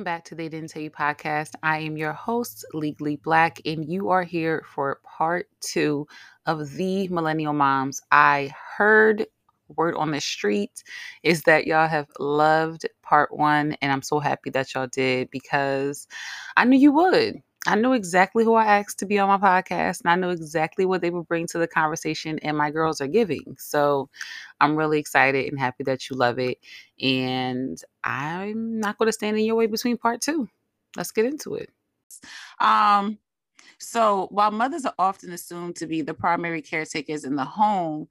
Welcome back to the Didn't Tell You podcast. I am your host, Legally Black, and you are here for part two of the Millennial Moms. I heard word on the street is that y'all have loved part one, and I'm so happy that y'all did because I knew you would. I knew exactly who I asked to be on my podcast, and I knew exactly what they would bring to the conversation, and my girls are giving. So I'm really excited and happy that you love it. And I'm not going to stand in your way between part two. Let's get into it. Um, so while mothers are often assumed to be the primary caretakers in the home,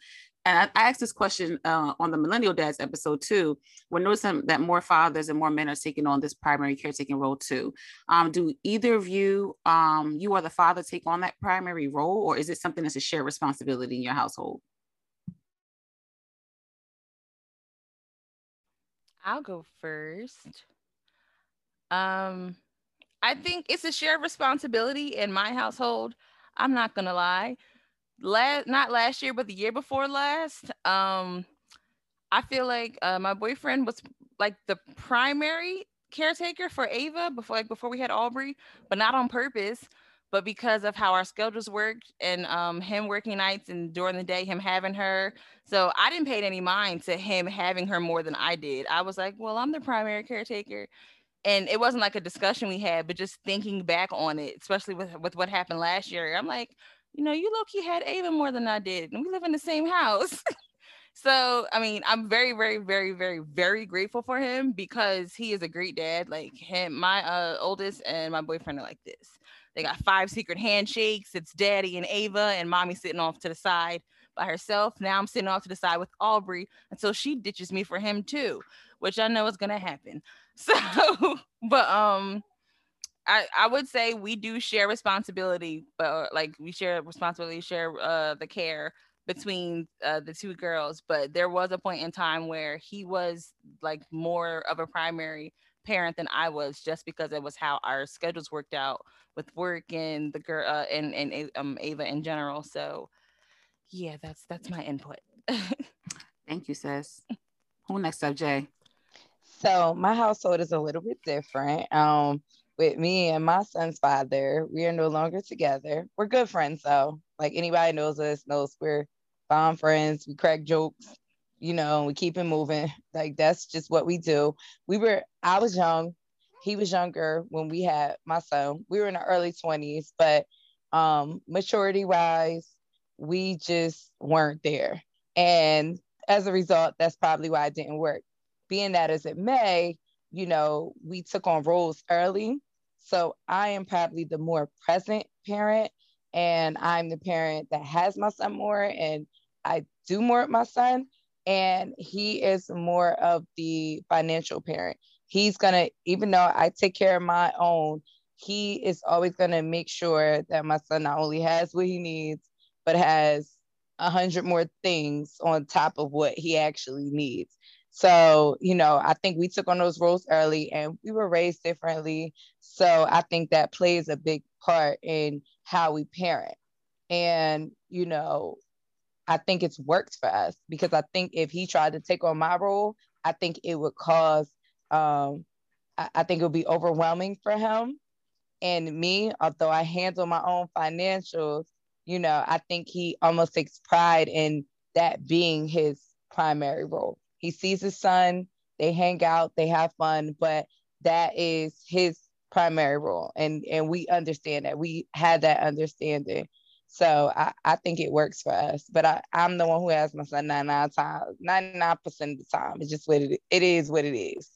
and I, I asked this question uh, on the Millennial Dads episode too. We're noticing that more fathers and more men are taking on this primary caretaking role too. Um, do either of you, um, you or the father, take on that primary role, or is it something that's a shared responsibility in your household? I'll go first. Um, I think it's a shared responsibility in my household. I'm not gonna lie last not last year but the year before last um i feel like uh, my boyfriend was like the primary caretaker for ava before like before we had aubrey but not on purpose but because of how our schedules worked and um, him working nights and during the day him having her. So i didn't pay any mind to him having her more than i did. I was like well i'm the primary caretaker. And it wasn't like a discussion we had but just thinking back on it especially with with what happened last year i'm like you know, you low key had Ava more than I did, and we live in the same house. so, I mean, I'm very, very, very, very, very grateful for him because he is a great dad. Like him, my uh, oldest and my boyfriend are like this. They got five secret handshakes. It's daddy and Ava, and mommy sitting off to the side by herself. Now I'm sitting off to the side with Aubrey until she ditches me for him too, which I know is gonna happen. So, but um, I, I would say we do share responsibility, but like we share responsibility, share uh, the care between uh, the two girls. But there was a point in time where he was like more of a primary parent than I was, just because it was how our schedules worked out with work and the girl uh, and and um, Ava in general. So yeah, that's that's my input. Thank you, sis. Who next up, Jay? So my household is a little bit different. Um, with me and my son's father. We are no longer together. We're good friends though. Like anybody knows us knows we're fine friends. We crack jokes, you know, we keep it moving. Like that's just what we do. We were I was young, he was younger when we had my son. We were in the early 20s, but um maturity wise, we just weren't there. And as a result, that's probably why it didn't work. Being that as it may, you know, we took on roles early so I am probably the more present parent, and I'm the parent that has my son more, and I do more with my son. And he is more of the financial parent. He's gonna, even though I take care of my own, he is always gonna make sure that my son not only has what he needs, but has a hundred more things on top of what he actually needs. So, you know, I think we took on those roles early and we were raised differently. So I think that plays a big part in how we parent. And, you know, I think it's worked for us because I think if he tried to take on my role, I think it would cause, um, I, I think it would be overwhelming for him and me. Although I handle my own financials, you know, I think he almost takes pride in that being his primary role. He sees his son, they hang out, they have fun, but that is his primary role. And and we understand that. We had that understanding. So I, I think it works for us. But I, I'm the one who has my son 99 times, 99% of the time. It's just what it, it is what it is.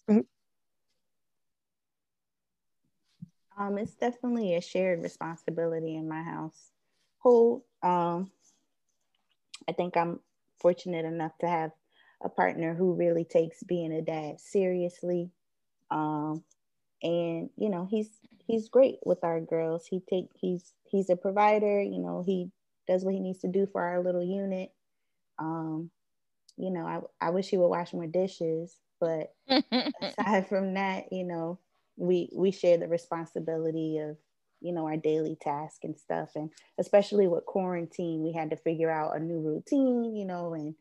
um, it's definitely a shared responsibility in my house. Who um I think I'm fortunate enough to have a partner who really takes being a dad seriously. Um, and you know, he's he's great with our girls. He take he's he's a provider, you know, he does what he needs to do for our little unit. Um, you know, I, I wish he would wash more dishes, but aside from that, you know, we we share the responsibility of you know our daily task and stuff and especially with quarantine we had to figure out a new routine you know and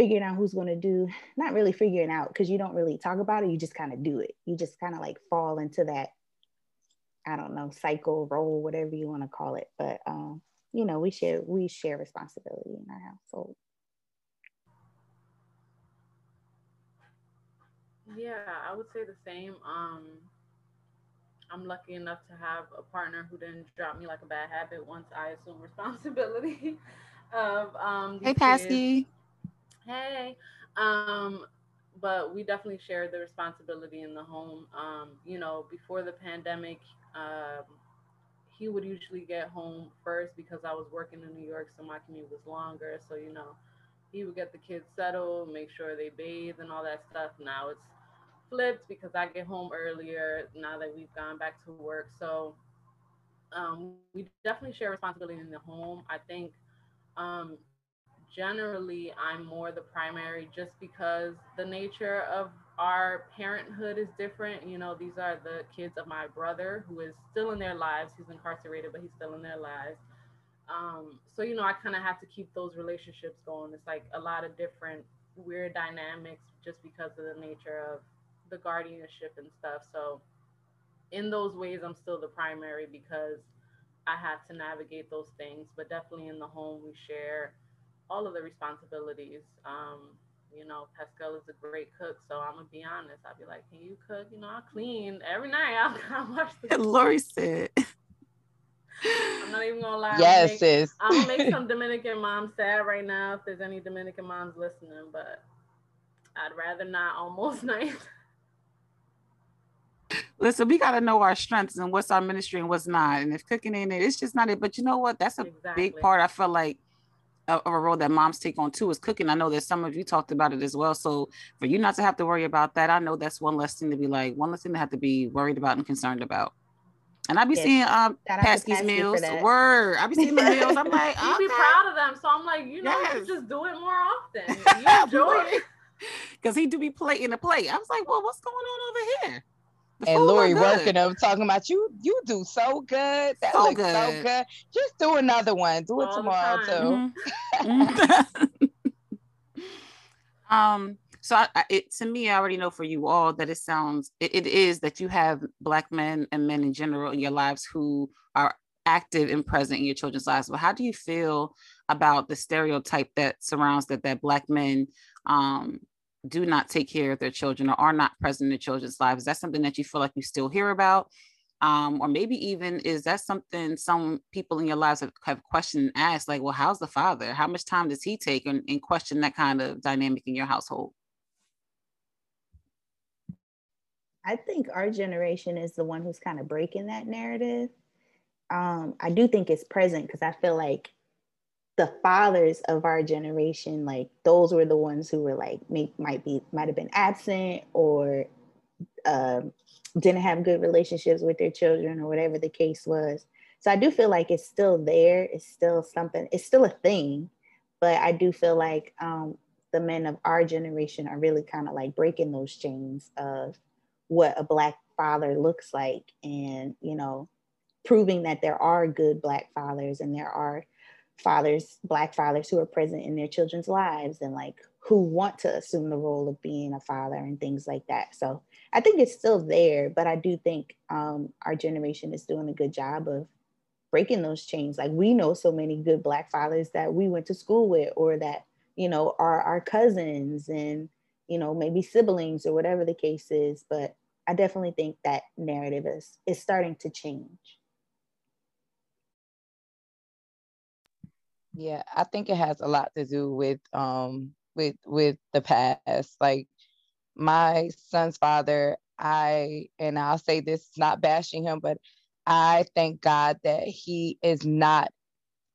figuring out who's going to do not really figuring out because you don't really talk about it you just kind of do it. You just kind of like fall into that i don't know cycle role whatever you want to call it. But um you know we share we share responsibility in our household. Yeah i would say the same. Um i'm lucky enough to have a partner who didn't drop me like a bad habit once i assume responsibility of um hey Pasky hey. Um, but we definitely shared the responsibility in the home. Um, you know, before the pandemic, um, he would usually get home first because I was working in New York, so my commute was longer. So, you know, he would get the kids settled, make sure they bathe and all that stuff. Now it's flipped because I get home earlier now that we've gone back to work. So um, we definitely share responsibility in the home. I think um, generally I'm more the primary just because the nature of our parenthood is different. You know, these are the kids of my brother who is still in their lives. He's incarcerated, but he's still in their lives. Um, so, you know, I kind of have to keep those relationships going. It's like a lot of different weird dynamics just because of the nature of the guardianship and stuff. So, in those ways, I'm still the primary because I have to navigate those things. But definitely in the home, we share all of the responsibilities. Um, you know, Pascal is a great cook, so I'm gonna be honest. I'll be like, "Can you cook?" You know, I clean every night. I'll, I'll watch the. Lori said. I'm not even gonna lie. Yes, sis. I'm gonna make some Dominican moms sad right now if there's any Dominican moms listening, but I'd rather not almost night. Listen, we got to know our strengths and what's our ministry and what's not. And if cooking ain't it, it's just not it. But you know what? That's a exactly. big part. I feel like of a role that moms take on too is cooking. I know that some of you talked about it as well. So for you not to have to worry about that, I know that's one less thing to be like, one less thing to have to be worried about and concerned about. And I be yes. seeing um Pasky's meals. Word. I be seeing the meals. I'm like, you okay. be proud of them. So I'm like, you know, yes. you just do it more often. You enjoy it. Because he do be plating the plate. I was like, well, what's going on over here? And Lori working up talking about you. You do so good. That so looks good. so good. Just do another one. Do it All tomorrow too. Mm-hmm. um. So I, it to me, I already know for you all that it sounds it, it is that you have black men and men in general in your lives who are active and present in your children's lives. But how do you feel about the stereotype that surrounds that that black men um do not take care of their children or are not present in their children's lives? Is that something that you feel like you still hear about? Um, or maybe even is that something some people in your lives have, have questioned and asked, like, well, how's the father? How much time does he take? And, and question that kind of dynamic in your household. I think our generation is the one who's kind of breaking that narrative. Um, I do think it's present because I feel like the fathers of our generation, like those were the ones who were like may, might be might have been absent or um, didn't have good relationships with their children or whatever the case was. So I do feel like it's still there. It's still something. It's still a thing, but I do feel like um, the men of our generation are really kind of like breaking those chains of what a black father looks like, and you know, proving that there are good black fathers and there are fathers, Black fathers who are present in their children's lives and like who want to assume the role of being a father and things like that. So I think it's still there, but I do think um, our generation is doing a good job of breaking those chains. Like we know so many good Black fathers that we went to school with or that, you know, are our cousins and, you know, maybe siblings or whatever the case is. But I definitely think that narrative is, is starting to change. Yeah, I think it has a lot to do with um with with the past. Like my son's father, I and I'll say this not bashing him, but I thank God that he is not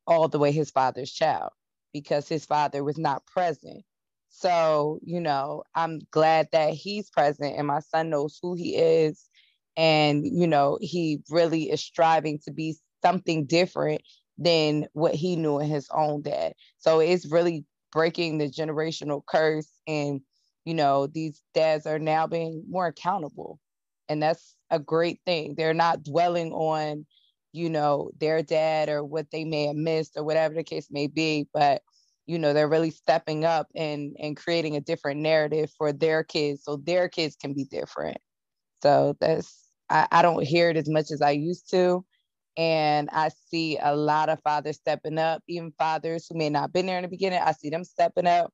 all the way his father's child because his father was not present. So, you know, I'm glad that he's present and my son knows who he is. And, you know, he really is striving to be something different than what he knew in his own dad. So it's really breaking the generational curse. And, you know, these dads are now being more accountable. And that's a great thing. They're not dwelling on, you know, their dad or what they may have missed or whatever the case may be, but you know they're really stepping up and and creating a different narrative for their kids so their kids can be different so that's I, I don't hear it as much as i used to and i see a lot of fathers stepping up even fathers who may not have been there in the beginning. I see them stepping up.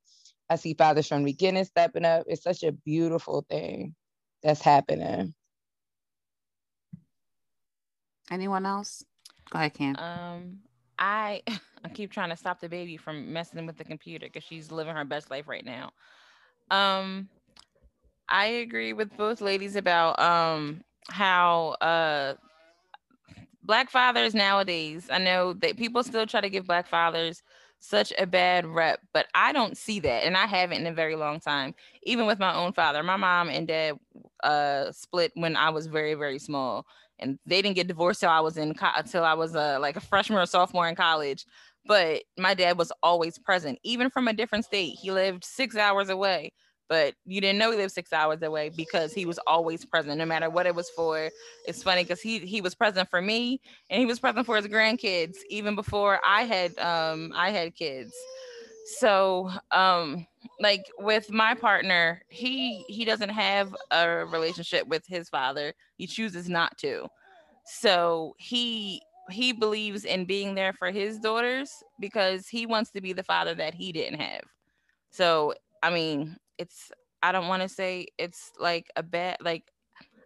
I see fathers from the beginning stepping up. It's such a beautiful thing that's happening. Anyone else? Go ahead cam um I I keep trying to stop the baby from messing with the computer because she's living her best life right now. Um, I agree with both ladies about um how uh black fathers nowadays. I know that people still try to give black fathers such a bad rep, but I don't see that, and I haven't in a very long time. Even with my own father, my mom and dad uh split when I was very very small and they didn't get divorced till I was in co- until I was uh, like a freshman or sophomore in college. But my dad was always present, even from a different state. He lived six hours away, but you didn't know he lived six hours away because he was always present, no matter what it was for. It's funny because he he was present for me, and he was present for his grandkids even before I had um I had kids. So um like with my partner he he doesn't have a relationship with his father he chooses not to so he he believes in being there for his daughters because he wants to be the father that he didn't have so i mean it's i don't want to say it's like a bad like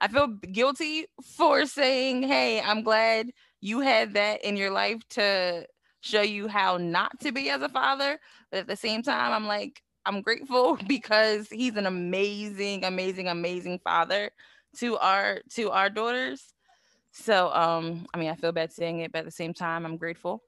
i feel guilty for saying hey i'm glad you had that in your life to show you how not to be as a father but at the same time i'm like I'm grateful because he's an amazing, amazing, amazing father to our to our daughters. So um, I mean, I feel bad saying it, but at the same time, I'm grateful.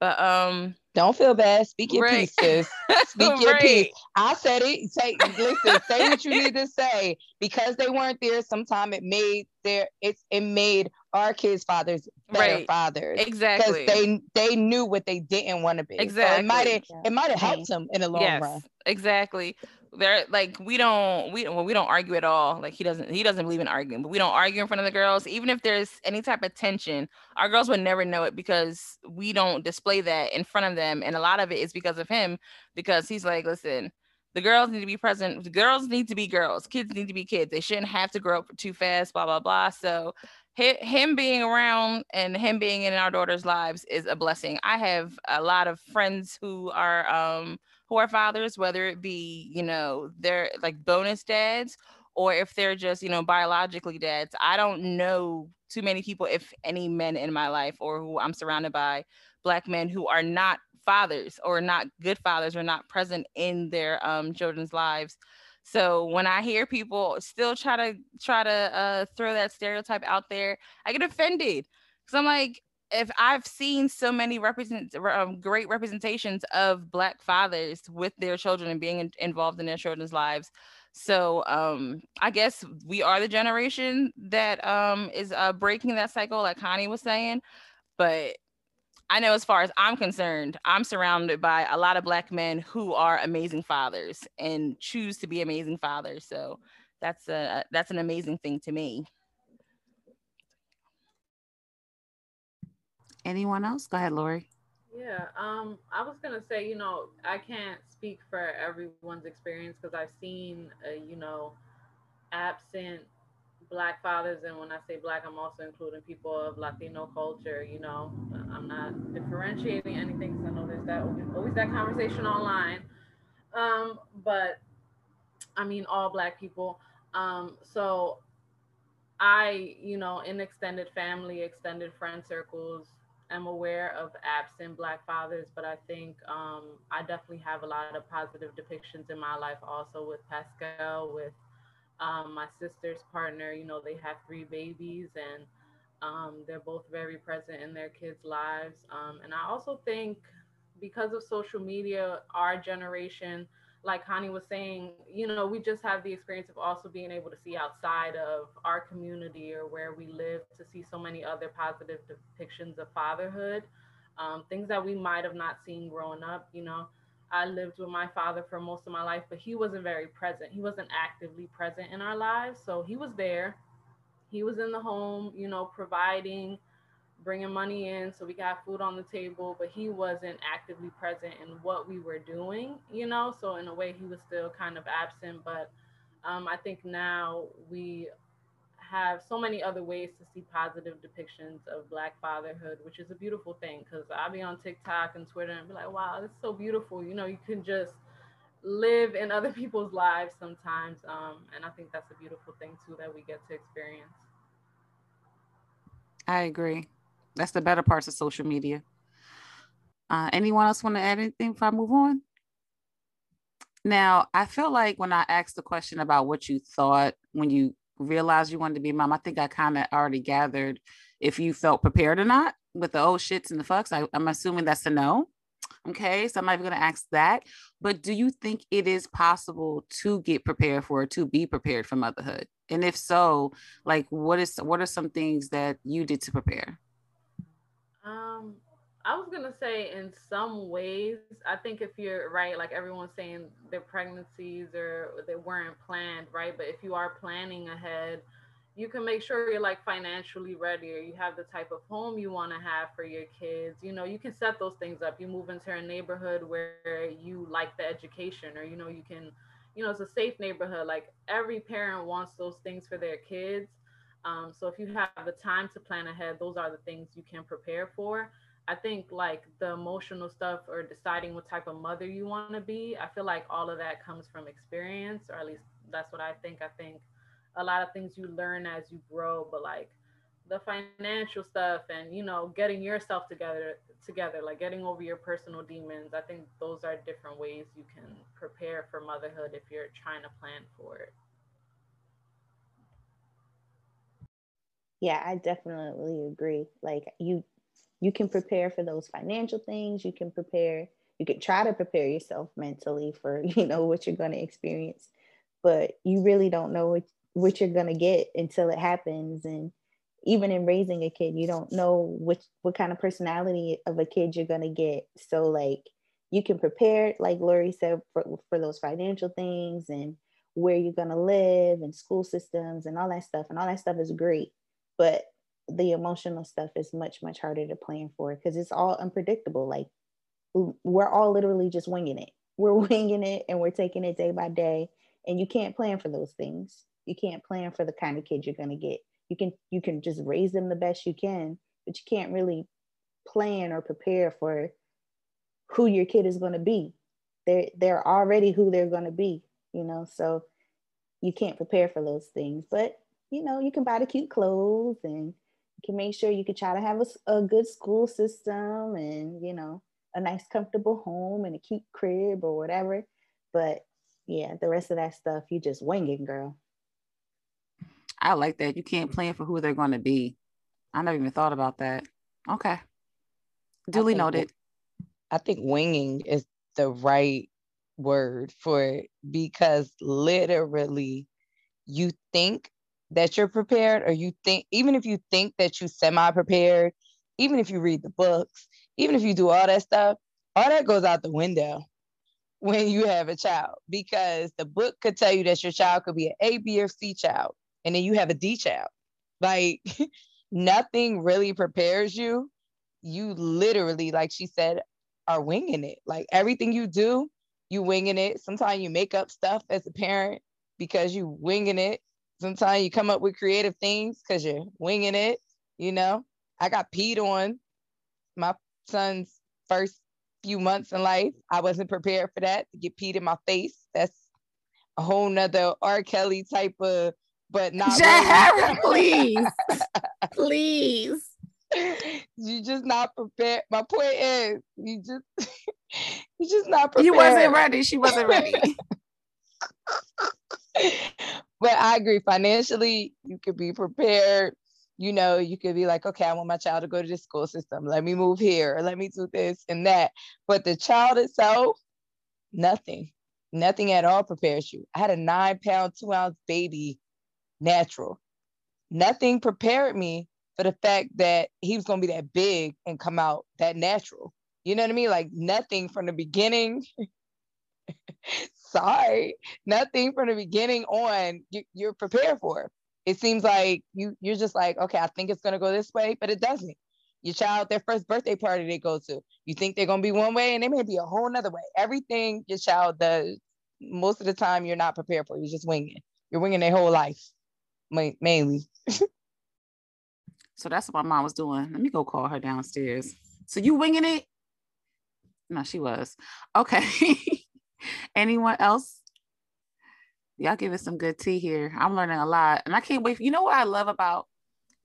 But um, don't feel bad. Speak your right. piece, sis. Speak right. your piece. I said it. Say listen. say what you need to say because they weren't there. Sometime it made their it's it made our kids' fathers better right. fathers. Exactly. Because they they knew what they didn't want to be. Exactly. So it might have yeah. it might have helped them in the long yes, run. Exactly they're like we don't we well we don't argue at all. Like he doesn't he doesn't believe in arguing but we don't argue in front of the girls. Even if there's any type of tension our girls would never know it because we don't display that in front of them. And a lot of it is because of him because he's like listen the girls need to be present. The girls need to be girls. Kids need to be kids. They shouldn't have to grow up too fast blah blah blah. So him being around and him being in our daughters lives is a blessing. I have a lot of friends who are um who are fathers, whether it be, you know, they're like bonus dads or if they're just, you know, biologically dads. I don't know too many people, if any men in my life or who I'm surrounded by, black men who are not fathers or not good fathers or not present in their um, children's lives. So when I hear people still try to try to uh, throw that stereotype out there, I get offended because I'm like, if I've seen so many represent um, great representations of black fathers with their children and being in, involved in their children's lives. So um, I guess we are the generation that um, is uh, breaking that cycle, like Connie was saying. But I know, as far as I'm concerned, I'm surrounded by a lot of black men who are amazing fathers and choose to be amazing fathers. So that's a that's an amazing thing to me. Anyone else? Go ahead, Lori. Yeah, um, I was gonna say, you know, I can't speak for everyone's experience because I've seen, you know, absent black fathers, and when I say black, I'm also including people of Latino culture. You know, I'm not differentiating anything because I know there's that always that conversation online. Um, but I mean, all black people. Um, so I, you know, in extended family, extended friend circles, am aware of absent Black fathers, but I think um, I definitely have a lot of positive depictions in my life also with Pascal, with um, my sister's partner. You know, they have three babies and um, they're both very present in their kids' lives. Um, and I also think because of social media, our generation, like Connie was saying, you know, we just have the experience of also being able to see outside of our community or where we live to see so many other positive depictions of fatherhood, um, things that we might have not seen growing up. You know, I lived with my father for most of my life, but he wasn't very present. He wasn't actively present in our lives. So he was there, he was in the home, you know, providing bringing money in so we got food on the table, but he wasn't actively present in what we were doing, you know. So in a way, he was still kind of absent. But um, I think now we have so many other ways to see positive depictions of Black fatherhood, which is a beautiful thing. Because I'll be on TikTok and Twitter and be like, wow, this is so beautiful. You know, you can just live in other people's lives sometimes. Um, and I think that's a beautiful thing too that we get to experience. I agree. That's the better parts of social media. Uh, anyone else want to add anything before I move on? Now, I feel like when I asked the question about what you thought when you realized you wanted to be a mom, I think I kind of already gathered if you felt prepared or not with the old shits and the fucks. I, I'm assuming that's a no. Okay, so I'm not even going to ask that. But do you think it is possible to get prepared for to be prepared for motherhood? And if so, like what is what are some things that you did to prepare? Um, I was gonna say in some ways, I think if you're right, like everyone's saying their pregnancies or they weren't planned, right? But if you are planning ahead, you can make sure you're like financially ready or you have the type of home you want to have for your kids. You know you can set those things up. You move into a neighborhood where you like the education or you know you can you know it's a safe neighborhood. Like every parent wants those things for their kids um, so if you have the time to plan ahead those are the things you can prepare for. I think like the emotional stuff or deciding what type of mother you want to be i feel like all of that comes from experience or at least that's what i think. I think a lot of things you learn as you grow, but like the financial stuff and you know getting yourself together together like getting over your personal demons i think those are different ways you can prepare for motherhood if you're trying to plan for it yeah i definitely agree. Like you you can prepare for those financial things. You can prepare you can try to prepare yourself mentally for you know what you're going to experience but you really don't know what what you're gonna get until it happens and even in raising a kid you don't know which what kind of personality of a kid you're gonna get. So like you can prepare like lori said for, for those financial things and where you're gonna live and school systems and all that stuff and all that stuff is great but the emotional stuff is much much harder to plan for because it's all unpredictable like we're all literally just winging it. We're winging it and we're taking it day by day and you can't plan for those things. You can't plan for the kind of kid you're going to get. You can you can just raise them the best you can but you can't really plan or prepare for who your kid is going to be. They're they're already who they're going to be you know so you can't prepare for those things but you know you can buy the cute clothes and you can make sure you can try to have a, a good school system and you know a nice comfortable home and a cute crib or whatever but yeah the rest of that stuff you just winging girl I like that. You can't plan for who they're going to be. I never even thought about that. Okay. Duly I noted. I think winging is the right word for it because literally you think that you're prepared or you think even if you think that you semi prepared even if you read the books even if you do all that stuff all that goes out the window when you have a child because the book could tell you that your child could be an A, B, or C child and then you have a D child. Like nothing really prepares you. You literally, like she said, are winging it. Like everything you do, you winging it. Sometimes you make up stuff as a parent because you winging it. Sometimes you come up with creative things because you're winging it. You know, I got peed on my son's first few months in life. I wasn't prepared for that to get peed in my face. That's a whole nother R. Kelly type of but not really. please, please. You just not prepared. My point is, you just you just not prepared. You wasn't ready. She wasn't ready. But I agree. Financially, you could be prepared. You know, you could be like, okay, I want my child to go to this school system. Let me move here, let me do this and that. But the child itself, nothing, nothing at all prepares you. I had a nine pound, two ounce baby natural. Nothing prepared me for the fact that he was going to be that big and come out that natural. You know what I mean? Like nothing from the beginning. Sorry, nothing from the beginning on you, you're prepared for. It seems like you you're just like, okay, I think it's gonna go this way, but it doesn't. your child, their first birthday party they go to. You think they're gonna be one way and they may be a whole nother way. Everything your child does, most of the time you're not prepared for. You're just winging. You're winging their whole life, mainly. so that's what my mom was doing. Let me go call her downstairs. So you winging it? No, she was. Okay. Anyone else? Y'all give us some good tea here. I'm learning a lot. And I can't wait. You know what I love about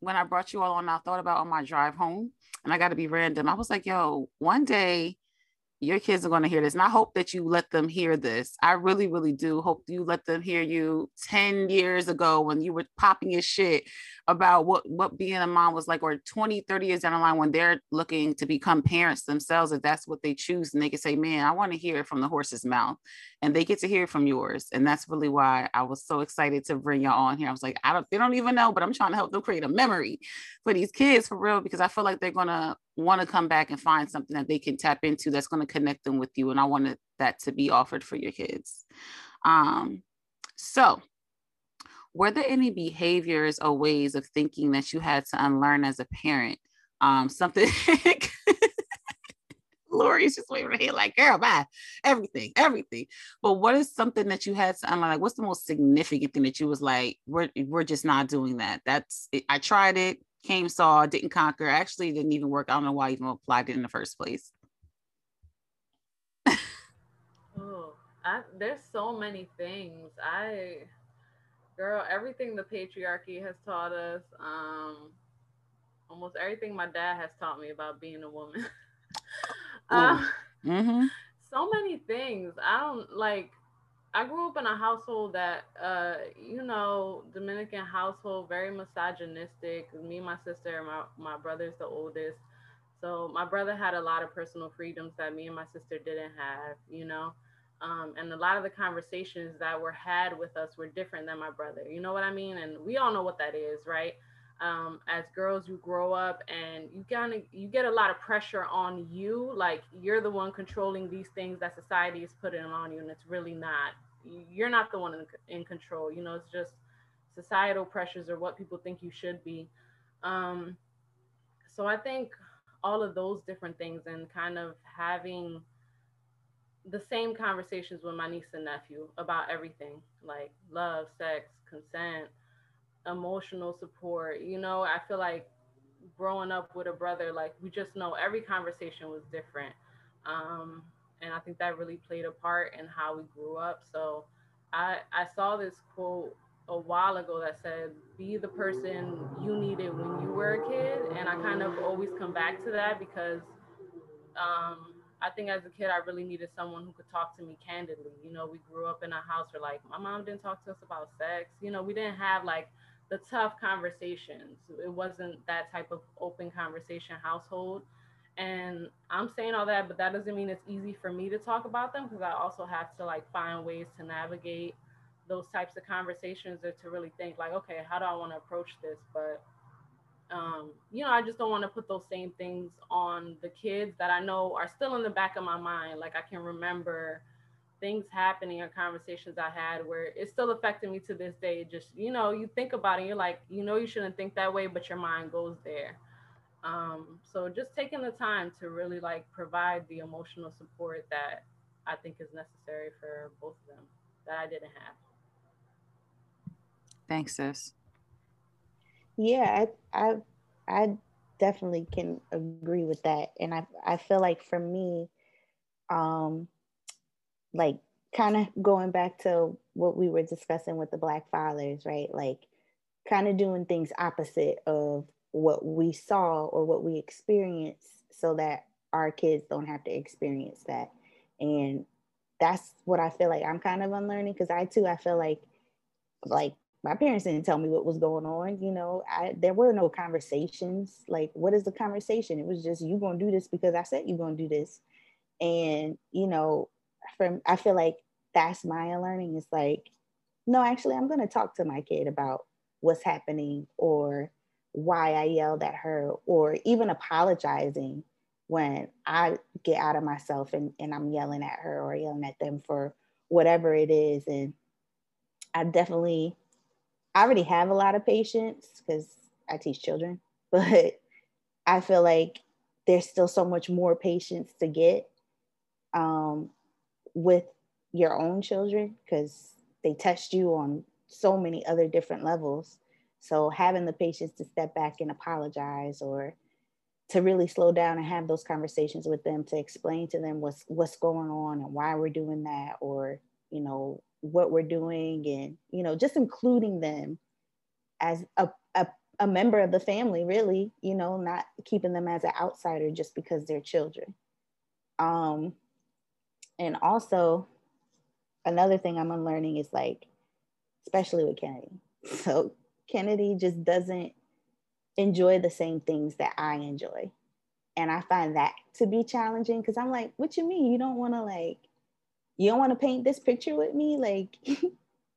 when I brought you all on, I thought about on my drive home, and I got to be random. I was like, yo, one day your kids are going to hear this. And I hope that you let them hear this. I really, really do hope you let them hear you 10 years ago when you were popping your shit about what, what being a mom was like, or 20, 30 years down the line when they're looking to become parents themselves, if that's what they choose. And they can say, man, I want to hear it from the horse's mouth. And they get to hear from yours. And that's really why I was so excited to bring y'all on here. I was like, I don't, they don't even know, but I'm trying to help them create a memory for these kids for real, because I feel like they're going to want to come back and find something that they can tap into that's going to connect them with you. And I wanted that to be offered for your kids. Um, so, were there any behaviors or ways of thinking that you had to unlearn as a parent? Um, something Lori's just waving her head like, girl, bye. Everything, everything. But what is something that you had to unlearn? Like, what's the most significant thing that you was like, we're we're just not doing that. That's it. I tried it came, saw, didn't conquer. Actually, didn't even work. I don't know why I even applied it in the first place. oh, I, there's so many things. I, girl, everything the patriarchy has taught us. Um, almost everything my dad has taught me about being a woman. uh, mm-hmm. So many things. I don't like I grew up in a household that, uh, you know, Dominican household, very misogynistic. Me and my sister, my, my brother's the oldest. So my brother had a lot of personal freedoms that me and my sister didn't have, you know. Um, and a lot of the conversations that were had with us were different than my brother. You know what I mean? And we all know what that is, right? Um, as girls, you grow up and you kind of you get a lot of pressure on you, like you're the one controlling these things that society is putting on you, and it's really not you're not the one in, in control you know it's just societal pressures or what people think you should be. Um, so i think all of those different things and kind of having the same conversations with my niece and nephew about everything like love sex consent emotional support you know i feel like growing up with a brother like we just know every conversation was different um, and I think that really played a part in how we grew up. So I I saw this quote a while ago that said, "Be the person you needed when you were a kid," and I kind of always come back to that because um, I think as a kid I really needed someone who could talk to me candidly. You know, we grew up in a house where like my mom didn't talk to us about sex. You know, we didn't have like the tough conversations. It wasn't that type of open conversation household. And I'm saying all that, but that doesn't mean it's easy for me to talk about them because I also have to like find ways to navigate those types of conversations or to really think like, okay, how do I want to approach this? But um, you know, I just don't want to put those same things on the kids that I know are still in the back of my mind. Like I can remember things happening or conversations I had where it's still affecting me to this day. Just, you know, you think about it, you're like, you know, you shouldn't think that way, but your mind goes there. Um, so just taking the time to really like provide the emotional support that I think is necessary for both of them that I didn't have. Thanks, sis. Yeah, I, I, I definitely can agree with that, and I, I feel like for me, um, like kind of going back to what we were discussing with the Black fathers, right? Like, kind of doing things opposite of what we saw or what we experienced so that our kids don't have to experience that. And that's what I feel like I'm kind of unlearning because I too I feel like like my parents didn't tell me what was going on. You know, I there were no conversations. Like, what is the conversation? It was just you gonna do this because I said you gonna do this. And you know, from I feel like that's my learning It's like, no, actually, I'm gonna talk to my kid about what's happening or why I yelled at her or even apologizing when I get out of myself and, and I'm yelling at her or yelling at them for whatever it is. And I definitely, I already have a lot of patience because I teach children, but I feel like there's still so much more patience to get um, with your own children because they test you on so many other different levels. So having the patience to step back and apologize or to really slow down and have those conversations with them to explain to them what's what's going on and why we're doing that or you know what we're doing and you know just including them as a, a, a member of the family really you know not keeping them as an outsider just because they're children um and also another thing i'm unlearning is like especially with kennedy so kennedy just doesn't enjoy the same things that I enjoy. And I find that to be challenging because I'm like, what you mean? You don't want to like, you don't want to paint this picture with me? Like,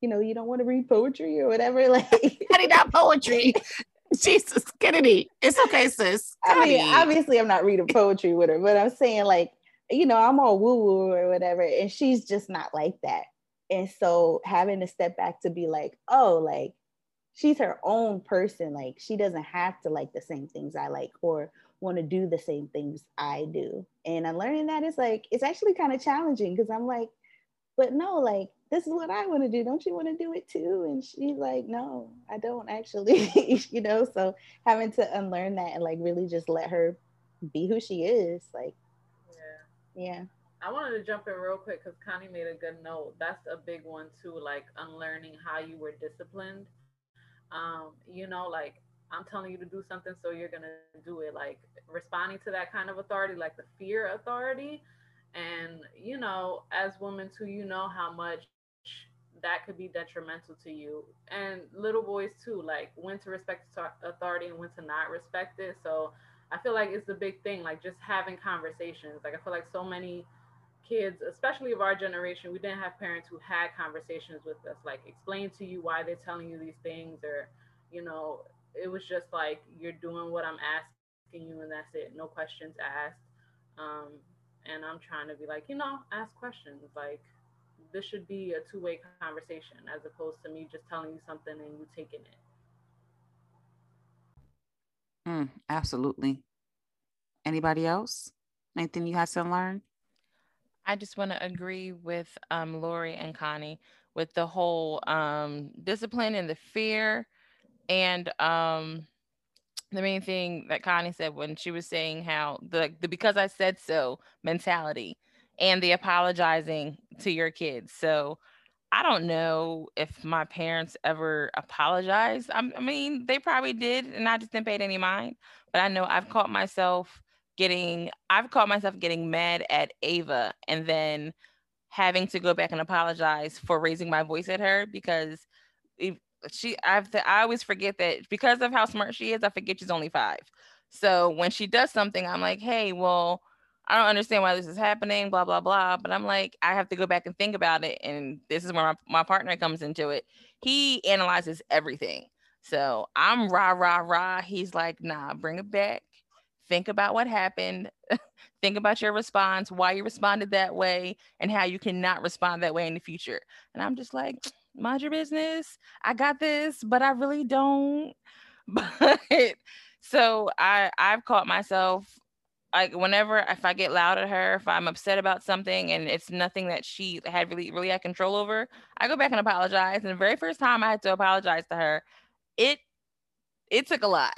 you know, you don't want to read poetry or whatever. Like, Kennedy, not poetry. Jesus, Kennedy. It's okay, sis. I mean, obviously, I'm not reading poetry with her, but I'm saying, like, you know, I'm all woo woo or whatever. And she's just not like that. And so having to step back to be like, oh, like, she's her own person. Like she doesn't have to like the same things I like or want to do the same things I do. And I'm learning that it's like it's actually kind of challenging because I'm like, but no, like this is what I want to do. Don't you want to do it too? And she's like, no, I don't actually, you know. So having to unlearn that and like really just let her be who she is, like, yeah. I wanted to jump in real quick because Connie made a good note. That's a big one too, like unlearning how you were disciplined um, you know, like I'm telling you to do something, so you're gonna do it. Like responding to that kind of authority, like the fear authority. And you know, as women too, you know how much that could be detrimental to you. And little boys too, like when to respect authority and when to not respect it. So I feel like it's the big thing, like just having conversations. Like I feel like so many kids, especially of our generation, we didn't have parents who had conversations with us, like explain to you why they're telling you these things, or, you know, it was just like, you're doing what I'm asking you, and that's it. No questions asked. Um, and I'm trying to be like, you know, ask questions. Like, this should be a two way conversation as opposed to me just telling you something and you taking it. Mm, absolutely. Anybody else? Anything you had to learn? I just want to agree with um, Lori and Connie with the whole um, discipline and the fear. And um, the main thing that Connie said when she was saying how the, the because I said so mentality and the apologizing to your kids. So I don't know if my parents ever apologized. I, I mean, they probably did, and I just didn't pay any mind. But I know I've caught myself getting I've caught myself getting mad at Ava and then having to go back and apologize for raising my voice at her because she I've I always forget that because of how smart she is, I forget she's only five. So when she does something, I'm like, hey, well, I don't understand why this is happening, blah, blah, blah. But I'm like, I have to go back and think about it. And this is where my, my partner comes into it. He analyzes everything. So I'm rah, rah, rah. He's like, nah, bring it back think about what happened think about your response why you responded that way and how you cannot respond that way in the future and i'm just like mind your business i got this but i really don't but so i i've caught myself like whenever if i get loud at her if i'm upset about something and it's nothing that she had really really had control over i go back and apologize and the very first time i had to apologize to her it it took a lot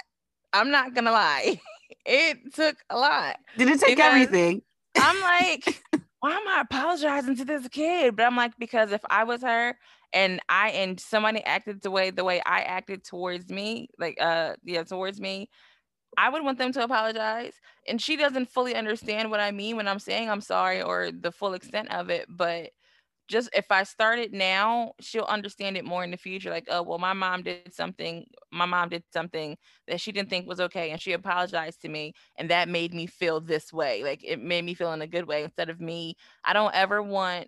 i'm not gonna lie it took a lot. Did it take everything? I'm like, why am I apologizing to this kid? But I'm like, because if I was her and I and somebody acted the way the way I acted towards me, like uh yeah, towards me, I would want them to apologize. And she doesn't fully understand what I mean when I'm saying I'm sorry or the full extent of it, but just if I start it now, she'll understand it more in the future. Like, oh, well, my mom did something, my mom did something that she didn't think was okay. And she apologized to me. And that made me feel this way. Like it made me feel in a good way instead of me. I don't ever want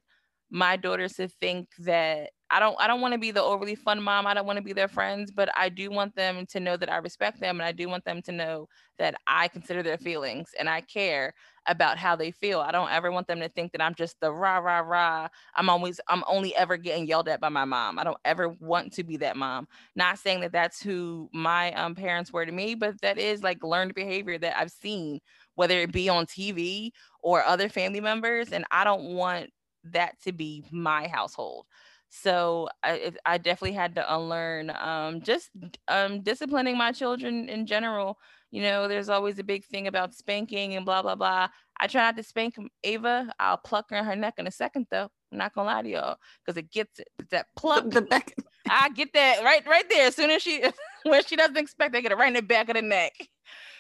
my daughters to think that I don't I don't want to be the overly fun mom. I don't want to be their friends, but I do want them to know that I respect them and I do want them to know that I consider their feelings and I care about how they feel. I don't ever want them to think that I'm just the rah rah rah. I'm always I'm only ever getting yelled at by my mom. I don't ever want to be that mom. Not saying that that's who my um, parents were to me, but that is like learned behavior that I've seen whether it be on TV or other family members and I don't want that to be my household. So I, I definitely had to unlearn um, just um, disciplining my children in general. You know, there's always a big thing about spanking and blah blah blah. I try not to spank Ava. I'll pluck her in her neck in a second though. I'm not gonna lie to y'all because it gets it. that pluck. The back. I get that right right there. As soon as she when she doesn't expect, I get it right in the back of the neck.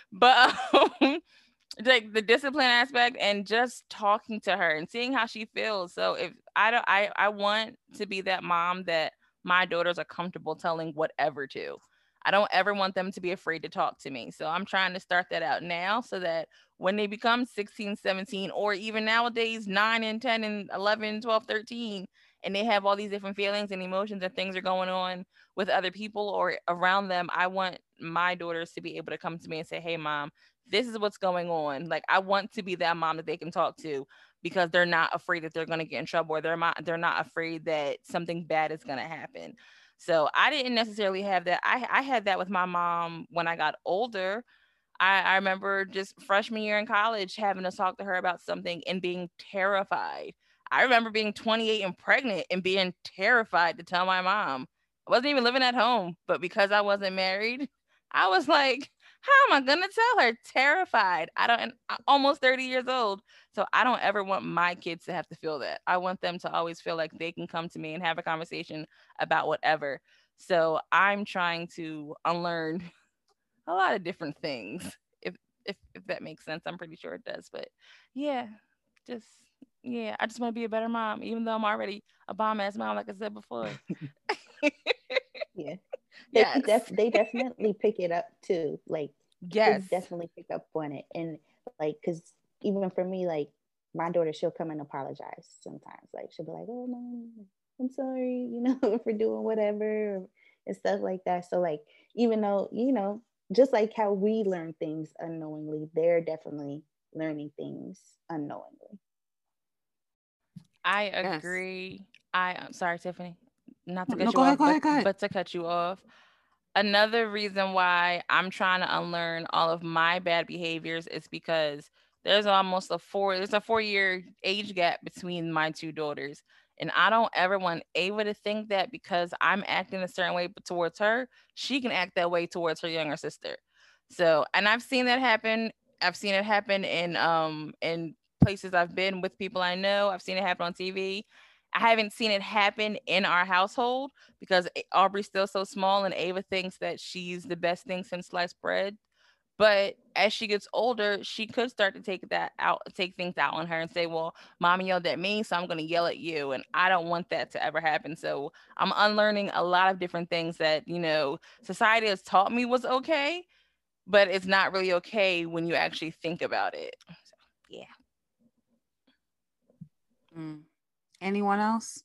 But um, like the discipline aspect and just talking to her and seeing how she feels. So if I don't I I want to be that mom that my daughters are comfortable telling whatever to. I don't ever want them to be afraid to talk to me. So I'm trying to start that out now so that when they become 16, 17 or even nowadays 9 and 10 and 11, 12, 13 and they have all these different feelings and emotions and things are going on with other people or around them, I want my daughters to be able to come to me and say, "Hey mom, this is what's going on. Like I want to be that mom that they can talk to because they're not afraid that they're going to get in trouble or they're not they're not afraid that something bad is going to happen. So I didn't necessarily have that. I I had that with my mom when I got older. I, I remember just freshman year in college having to talk to her about something and being terrified. I remember being 28 and pregnant and being terrified to tell my mom. I wasn't even living at home, but because I wasn't married, I was like, how am I gonna tell her? Terrified. I don't. And I'm almost 30 years old, so I don't ever want my kids to have to feel that. I want them to always feel like they can come to me and have a conversation about whatever. So I'm trying to unlearn a lot of different things. If if if that makes sense, I'm pretty sure it does. But yeah, just yeah, I just want to be a better mom, even though I'm already a bomb ass mom, like I said before. yeah they, def- they definitely pick it up too. Like, yes, definitely pick up on it. And like, cause even for me, like my daughter, she'll come and apologize sometimes. Like she'll be like, "Oh, mom, I'm sorry," you know, for doing whatever and stuff like that. So like, even though you know, just like how we learn things unknowingly, they're definitely learning things unknowingly. I agree. Yes. I am sorry, Tiffany not to cut no, you off, ahead, but, but to cut you off. Another reason why I'm trying to unlearn all of my bad behaviors is because there's almost a four there's a four year age gap between my two daughters. And I don't ever want Ava to think that because I'm acting a certain way towards her, she can act that way towards her younger sister. So, and I've seen that happen. I've seen it happen in um in places I've been with people I know. I've seen it happen on TV. I haven't seen it happen in our household because Aubrey's still so small and Ava thinks that she's the best thing since sliced bread. But as she gets older, she could start to take that out, take things out on her and say, Well, mommy yelled at me, so I'm going to yell at you. And I don't want that to ever happen. So I'm unlearning a lot of different things that, you know, society has taught me was okay, but it's not really okay when you actually think about it. So, yeah. Mm. Anyone else?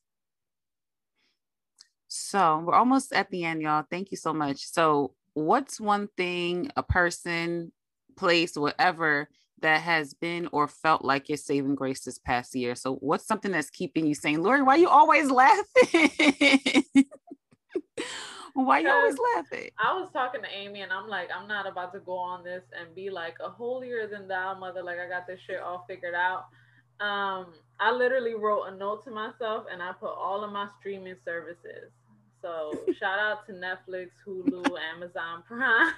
So we're almost at the end, y'all. Thank you so much. So, what's one thing, a person, place, whatever that has been or felt like your saving grace this past year? So, what's something that's keeping you saying, Lori, why you always laughing? why you always laughing? I was talking to Amy and I'm like, I'm not about to go on this and be like a holier than thou mother. Like, I got this shit all figured out. Um, I literally wrote a note to myself and I put all of my streaming services. So shout out to Netflix, Hulu, Amazon Prime.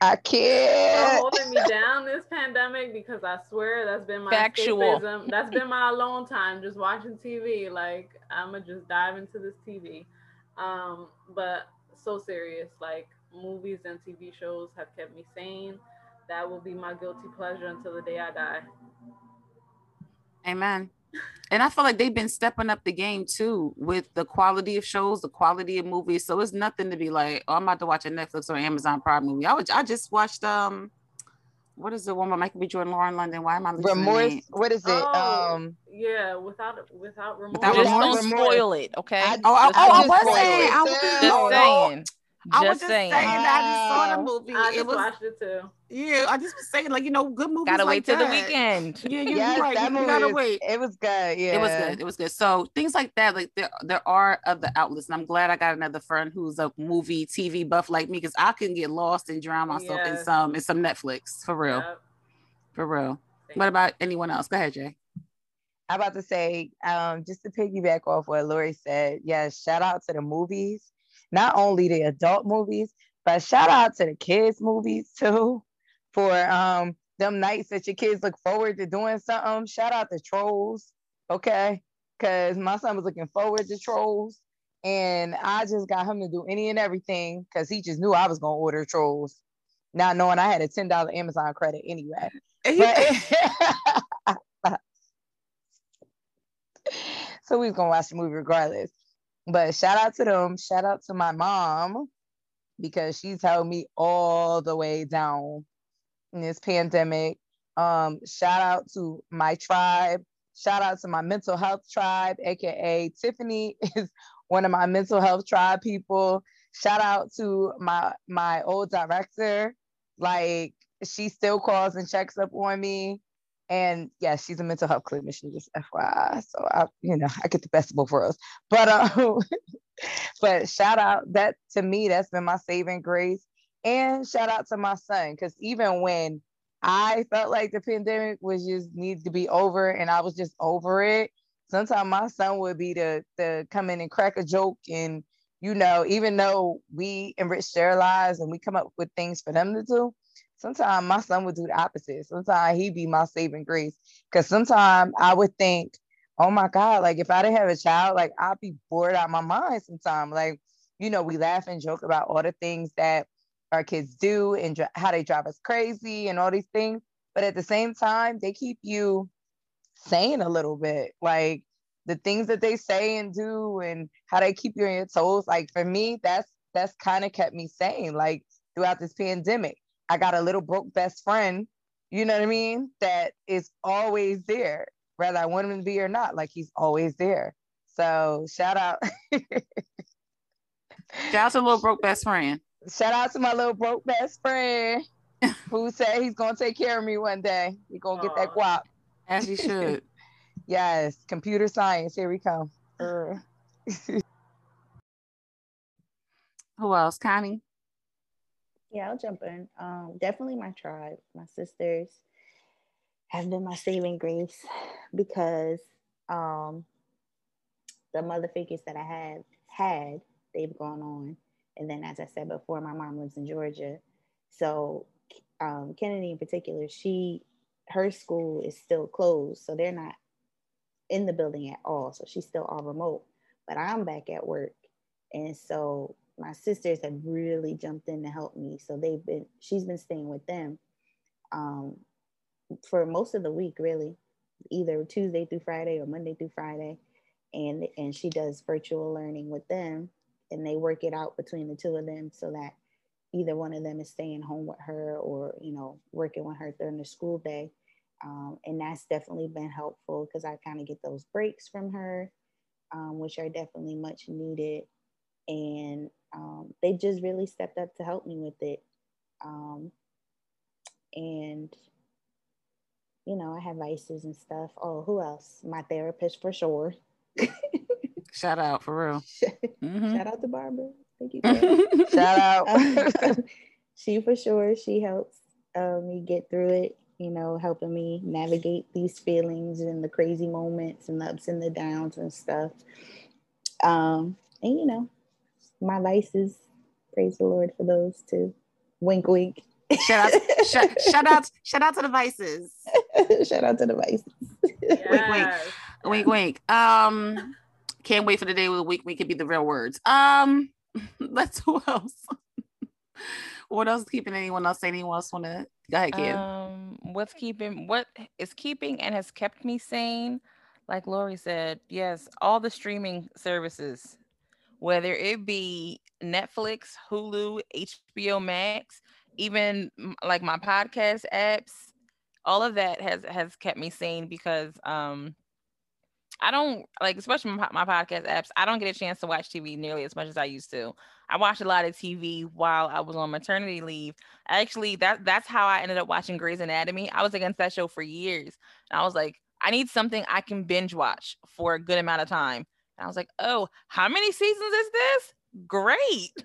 I can't. holding me down this pandemic because I swear that's been my Factual. escapism. That's been my alone time, just watching TV. Like I'ma just dive into this TV. Um, but so serious, like movies and TV shows have kept me sane. That will be my guilty pleasure until the day I die. Amen. And I feel like they've been stepping up the game too with the quality of shows, the quality of movies. So it's nothing to be like, oh, I'm about to watch a Netflix or Amazon Prime movie. I, was, I just watched um what is the one with Michael B. Jordan, Lauren London? Why am I losing the Remorse. name? What is it? Oh, Um, yeah, without without remorse. Without Just remorse? don't spoil it, okay? I- Oh, I, Just oh, I don't was saying. I was Just Just no, no. saying. I was Just just saying. saying that I just saw the movie. I it just was watched it too. yeah. I just was saying like you know good movies. Gotta like wait till the weekend. Yeah, you're yes, right. that you, movie. gotta is- wait. It was good. Yeah, It was good. It was good. So things like that, like there, there are other outlets, and I'm glad I got another friend who's a movie TV buff like me, because I can get lost and drown myself in some in some Netflix for real, Yep. for real. Same. What about anyone else? Go ahead, Jay. I'm about to say, um, just to piggyback off what Lori said, yes, shout out to the movies, not only the adult movies, but shout out to the kids' movies too, for um them nights that your kids look forward to doing something. Shout out to Trolls, okay? Because my son was looking forward to Trolls, and I just got him to do any and everything because he just knew I was gonna order Trolls, not knowing I had a ten dollar Amazon credit anyway. But so we was gonna watch the movie regardless. But shout out to them. Shout out to my mom because she's held me all the way down in this pandemic. Um, shout out to my tribe. Shout out to my mental health tribe, aka Tiffany is one of my mental health tribe people. Shout out to my my old director. Like she still calls and checks up on me. And yeah, she's a mental health clinician, just FYI. So I, you know, I get the best of both worlds. But um, but shout out that to me, that's been my saving grace. And shout out to my son, because even when I felt like the pandemic was just needed to be over and I was just over it, sometimes my son would be the the come in and crack a joke and you know, even though we enrich their lives and we come up with things for them to do, sometimes my son would do the opposite. Sometimes he'd be my saving grace. Cause sometimes I would think, oh my God, like if I didn't have a child, like I'd be bored out of my mind sometimes. Like, you know, we laugh and joke about all the things that our kids do and dr- how they drive us crazy and all these things. But at the same time, they keep you sane a little bit. Like the things that they say and do and how they keep you on your toes. Like for me, that's that's kind of kept me sane. Like throughout this pandemic. I got a little broke best friend, you know what I mean? That is always there, whether I want him to be or not. Like he's always there. So shout out, Shout out to little broke best friend. shout out to my little broke best friend who said he's gonna take care of me one day. He's gonna get that guap. As you should. Yes, computer science. Here we come. Who else? Connie. Yeah, I'll jump in. Um, definitely my tribe, my sisters have been my saving grace because um, the mother figures that I had had, they've gone on. And then, as I said before, my mom lives in Georgia. So, um, Kennedy in particular, she, her school is still closed. So they're not in the building at all. So she's still all remote. But I'm back at work. And so my sisters have really jumped in to help me. So they've been, she's been staying with them um, for most of the week, really, either Tuesday through Friday or Monday through Friday. And, and she does virtual learning with them and they work it out between the two of them so that either one of them is staying home with her or, you know, working with her during the school day. Um, and that's definitely been helpful because I kind of get those breaks from her, um, which are definitely much needed and um, they just really stepped up to help me with it. Um, and you know, I have vices and stuff. Oh, who else? My therapist for sure. Shout out for real. Mhm. Shout out to Barbara. Thank you. Shout out. Um, she for sure she helps uh, me get through it you know helping me navigate these feelings and the crazy moments and the ups and the downs and stuff um and you know my vices praise the lord for those too wink wink Shout out, shout, shout out, shout out to the vices. shout out to the vices Yes. Wink, wink. wink. Um, can't wait for the day where the week we could be the real words. Um, let's who else? what else is keeping anyone else? Anyone else want to go ahead, Kim? Um, what's keeping what is keeping and has kept me sane? Like Lori said, yes, all the streaming services, whether it be Netflix, Hulu, HBO Max, even like my podcast apps, all of that has has kept me sane because um I don't like, especially my, my, podcast apps. I don't get a chance to watch TV nearly as much as I used to. I watched a lot of TV while I was on maternity leave. Actually, that that's how I ended up watching Grey's Anatomy. I was against that show for years, and I was like, I need something I can binge watch for a good amount of time. And I was like, oh, how many seasons is this? Great.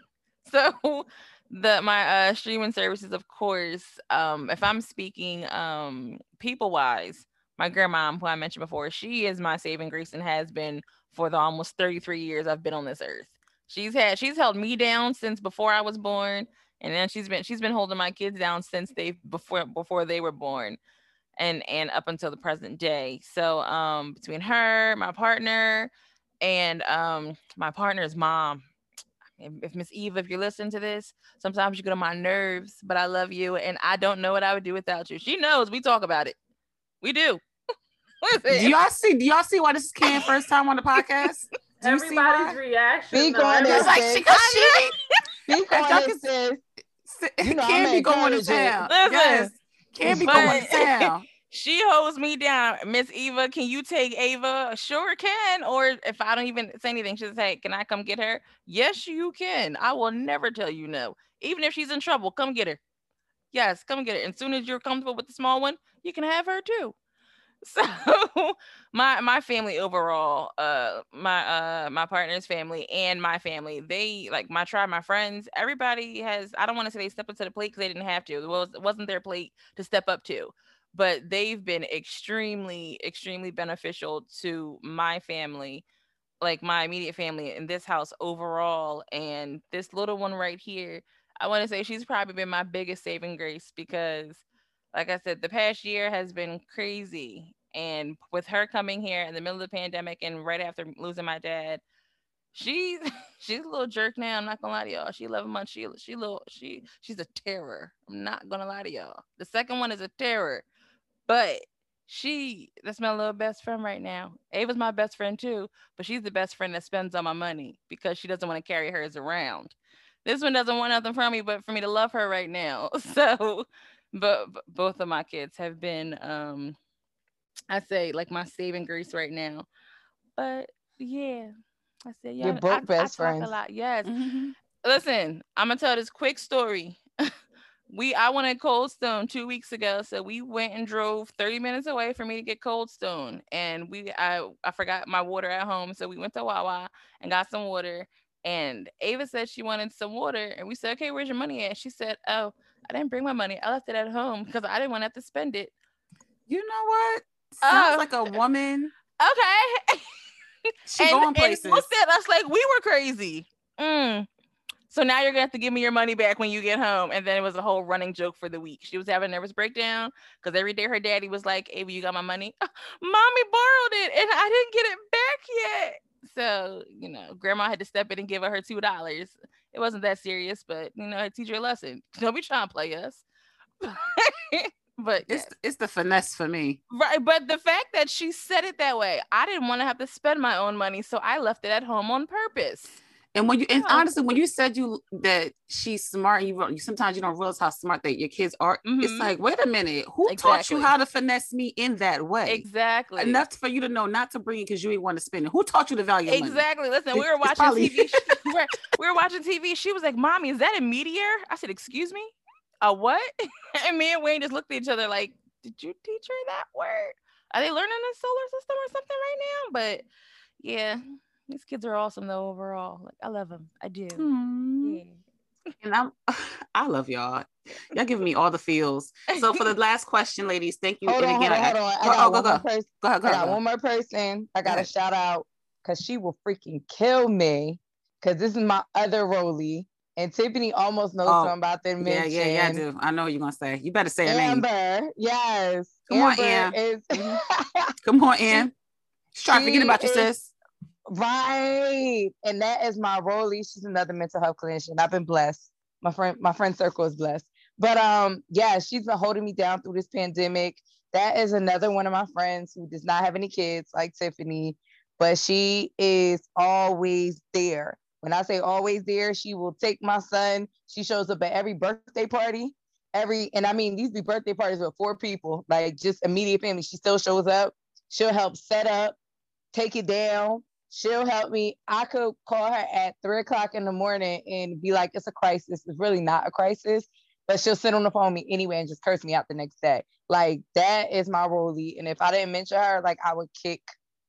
So the my uh streaming services, of course, um, if I'm speaking um people wise, my grandma, who I mentioned before, she is my saving grace and has been for the almost 33 years I've been on this earth. She's had she's held me down since before I was born, and then she's been she's been holding my kids down since they before before they were born, and and up until the present day. So um between her, my partner, and um my partner's mom. If Miss Eve, if you're listening to this, sometimes you get on my nerves, but I love you, and I don't know what I would do without you. She knows we talk about it. We do. do y'all see? Do y'all see why this is Cam first time on the podcast? Do Everybody's reaction. Speak on it. Like she, she, Speak on it, sis. You know, can be going to town. Yes, can be going to town. She holds me down. Miss Eva, can you take Ava? Sure can. Or if I don't even say anything, she'll say, Can I come get her? Yes, you can. I will never tell you no. Even if she's in trouble, come get her. Yes, come get her. And soon as you're comfortable with the small one, you can have her too. so my my family overall uh my uh my partner's family and my family they like my tribe my friends everybody has i don't want to say they stepped up to the plate because they didn't have to it, was, it wasn't their plate to step up to but they've been extremely extremely beneficial to my family like my immediate family in this house overall and this little one right here i want to say she's probably been my biggest saving grace because like I said, the past year has been crazy. And with her coming here in the middle of the pandemic and right after losing my dad, she's she's a little jerk now. I'm not gonna lie to y'all. She 11 months. She she little she she's a terror. I'm not gonna lie to y'all. The second one is a terror, but she that's my little best friend right now. Ava's my best friend too, but she's the best friend that spends all my money because she doesn't want to carry hers around. This one doesn't want nothing from me but for me to love her right now. So but, but both of my kids have been um I say like my saving grace right now. But yeah, I said yeah. You're both I, best I friends. A lot. Yes. Mm-hmm. Listen, I'm gonna tell this quick story. we I wanted Cold Stone two weeks ago, so we went and drove 30 minutes away for me to get Cold Stone, and we I I forgot my water at home, so we went to Wawa and got some water. And Ava said she wanted some water, and we said, "Okay, where's your money at?" She said, "Oh, I didn't bring my money. I left it at home because I didn't want to have to spend it. You know what? Sounds uh, like a woman. Okay. she and, going places. And looked at us like we were crazy. Mm. So now you're gonna have to give me your money back when you get home. And then it was a whole running joke for the week. She was having a nervous breakdown because every day her daddy was like, Ava, you got my money? Mommy borrowed it and I didn't get it back yet. So, you know, grandma had to step in and give her her two dollars. It wasn't that serious, but you know, I teach her a lesson. Don't be trying to play us. but it's yes. it's the finesse for me. Right. But the fact that she said it that way, I didn't want to have to spend my own money. So I left it at home on purpose. And when you and honestly, when you said you that she's smart, you, you sometimes you don't realize how smart that your kids are. Mm-hmm. It's like, wait a minute, who exactly. taught you how to finesse me in that way? Exactly. Enough for you to know not to bring it because you ain't want to spend it. Who taught you the value? Exactly. Listen, we were watching probably... TV. we, were, we were watching TV. She was like, "Mommy, is that a meteor?" I said, "Excuse me, a what?" and me and Wayne just looked at each other like, "Did you teach her that word? Are they learning the solar system or something right now?" But yeah, these kids are awesome though overall. Like I love them. I do. Yeah. And I'm I love y'all. Y'all giving me all the feels. So for the last question, ladies, thank you. Hold and on, again, hold on, hold on. I oh, got oh, one go, more person. Go ahead, go. I got one more person. I got a shout out because she will freaking kill me. Cause this is my other Roly. And Tiffany almost knows oh, something about them. Yeah, yeah, yeah, I do. I know what you're gonna say. You better say her Amber, name. Amber, yes. Come Amber on, Ann. Is... Mm-hmm. Come on, Ann. Try forgetting forget about you, sis. Right. And that is my Roly. She's another mental health clinician. I've been blessed. My friend, my friend circle is blessed. But um, yeah, she's been holding me down through this pandemic. That is another one of my friends who does not have any kids like Tiffany, but she is always there. When I say always there, she will take my son. She shows up at every birthday party, every, and I mean, these be birthday parties with four people, like just immediate family. She still shows up. She'll help set up, take it down. She'll help me. I could call her at three o'clock in the morning and be like, it's a crisis. It's really not a crisis, but she'll sit on the phone with me anyway and just curse me out the next day. Like that is my rollie. And if I didn't mention her, like I would kick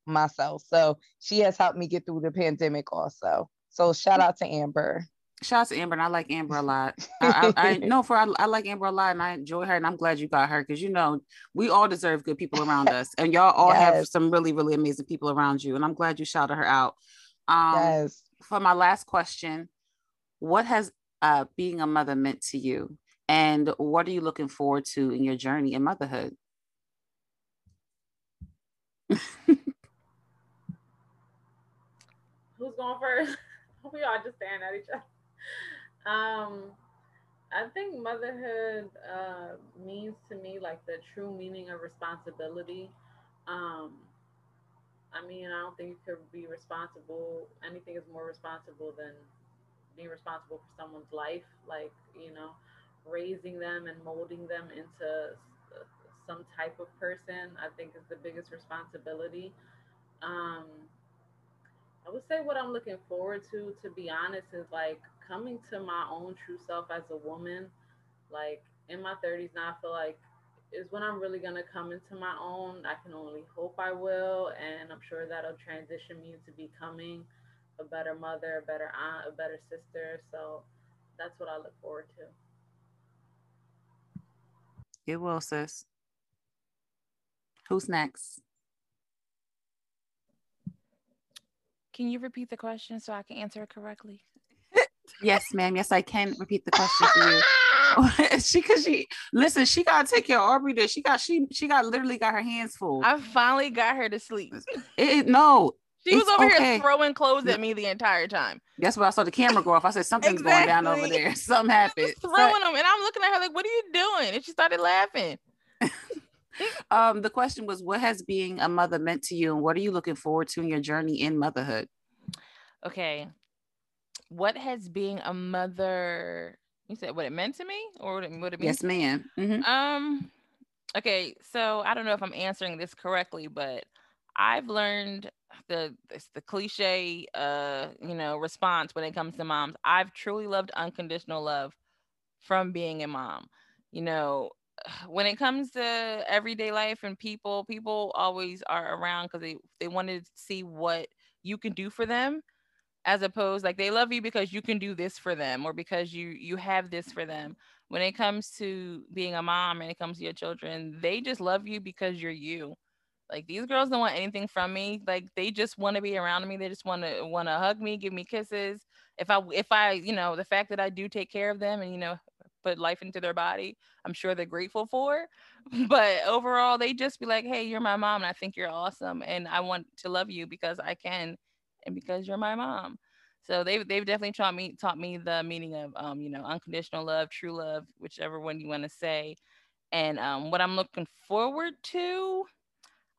myself. So she has helped me get through the pandemic also. So shout out to Amber. Shout out to Amber, and I like Amber a lot. I, I, I know for I, I, like Amber a lot, and I enjoy her, and I'm glad you got her because you know we all deserve good people around us, and y'all all yes. have some really really amazing people around you, and I'm glad you shouted her out. Um, yes. For my last question, what has uh, being a mother meant to you, and what are you looking forward to in your journey in motherhood? Who's going first? we all just staring at each other. Um, I think motherhood uh, means to me like the true meaning of responsibility. Um, I mean, I don't think you could be responsible. Anything is more responsible than being responsible for someone's life. Like, you know, raising them and molding them into some type of person, I think is the biggest responsibility. Um, I would say what I'm looking forward to, to be honest, is like coming to my own true self as a woman. Like in my 30s now, I feel like is when I'm really gonna come into my own. I can only hope I will, and I'm sure that'll transition me into becoming a better mother, a better aunt, a better sister. So that's what I look forward to. It will, sis. Who's next? Can you repeat the question so I can answer it correctly? Yes, ma'am. Yes, I can repeat the question for you. she cause she listen, she gotta take care of Aubrey there. She got she she got literally got her hands full. I finally got her to sleep. It, no, she was over okay. here throwing clothes at me the entire time. That's why I saw the camera go off. I said something's exactly. going down over there. Something happened. Throwing them, and I'm looking at her like, "What are you doing?" And she started laughing. um, the question was, what has being a mother meant to you, and what are you looking forward to in your journey in motherhood? Okay, what has being a mother? You said what it meant to me, or what it, what it means? Yes, ma'am. Mm-hmm. Um. Okay, so I don't know if I'm answering this correctly, but I've learned the the cliche uh you know response when it comes to moms. I've truly loved unconditional love from being a mom. You know, when it comes to everyday life and people, people always are around because they they want to see what you can do for them, as opposed like they love you because you can do this for them or because you you have this for them. When it comes to being a mom and it comes to your children, they just love you because you're you. Like these girls don't want anything from me. Like they just want to be around me. They just want to want to hug me, give me kisses. If I if I you know the fact that I do take care of them and you know put life into their body, I'm sure they're grateful for. But overall, they just be like, hey, you're my mom, and I think you're awesome, and I want to love you because I can, and because you're my mom. So they've they've definitely taught me taught me the meaning of um, you know, unconditional love, true love, whichever one you want to say. And um, what I'm looking forward to,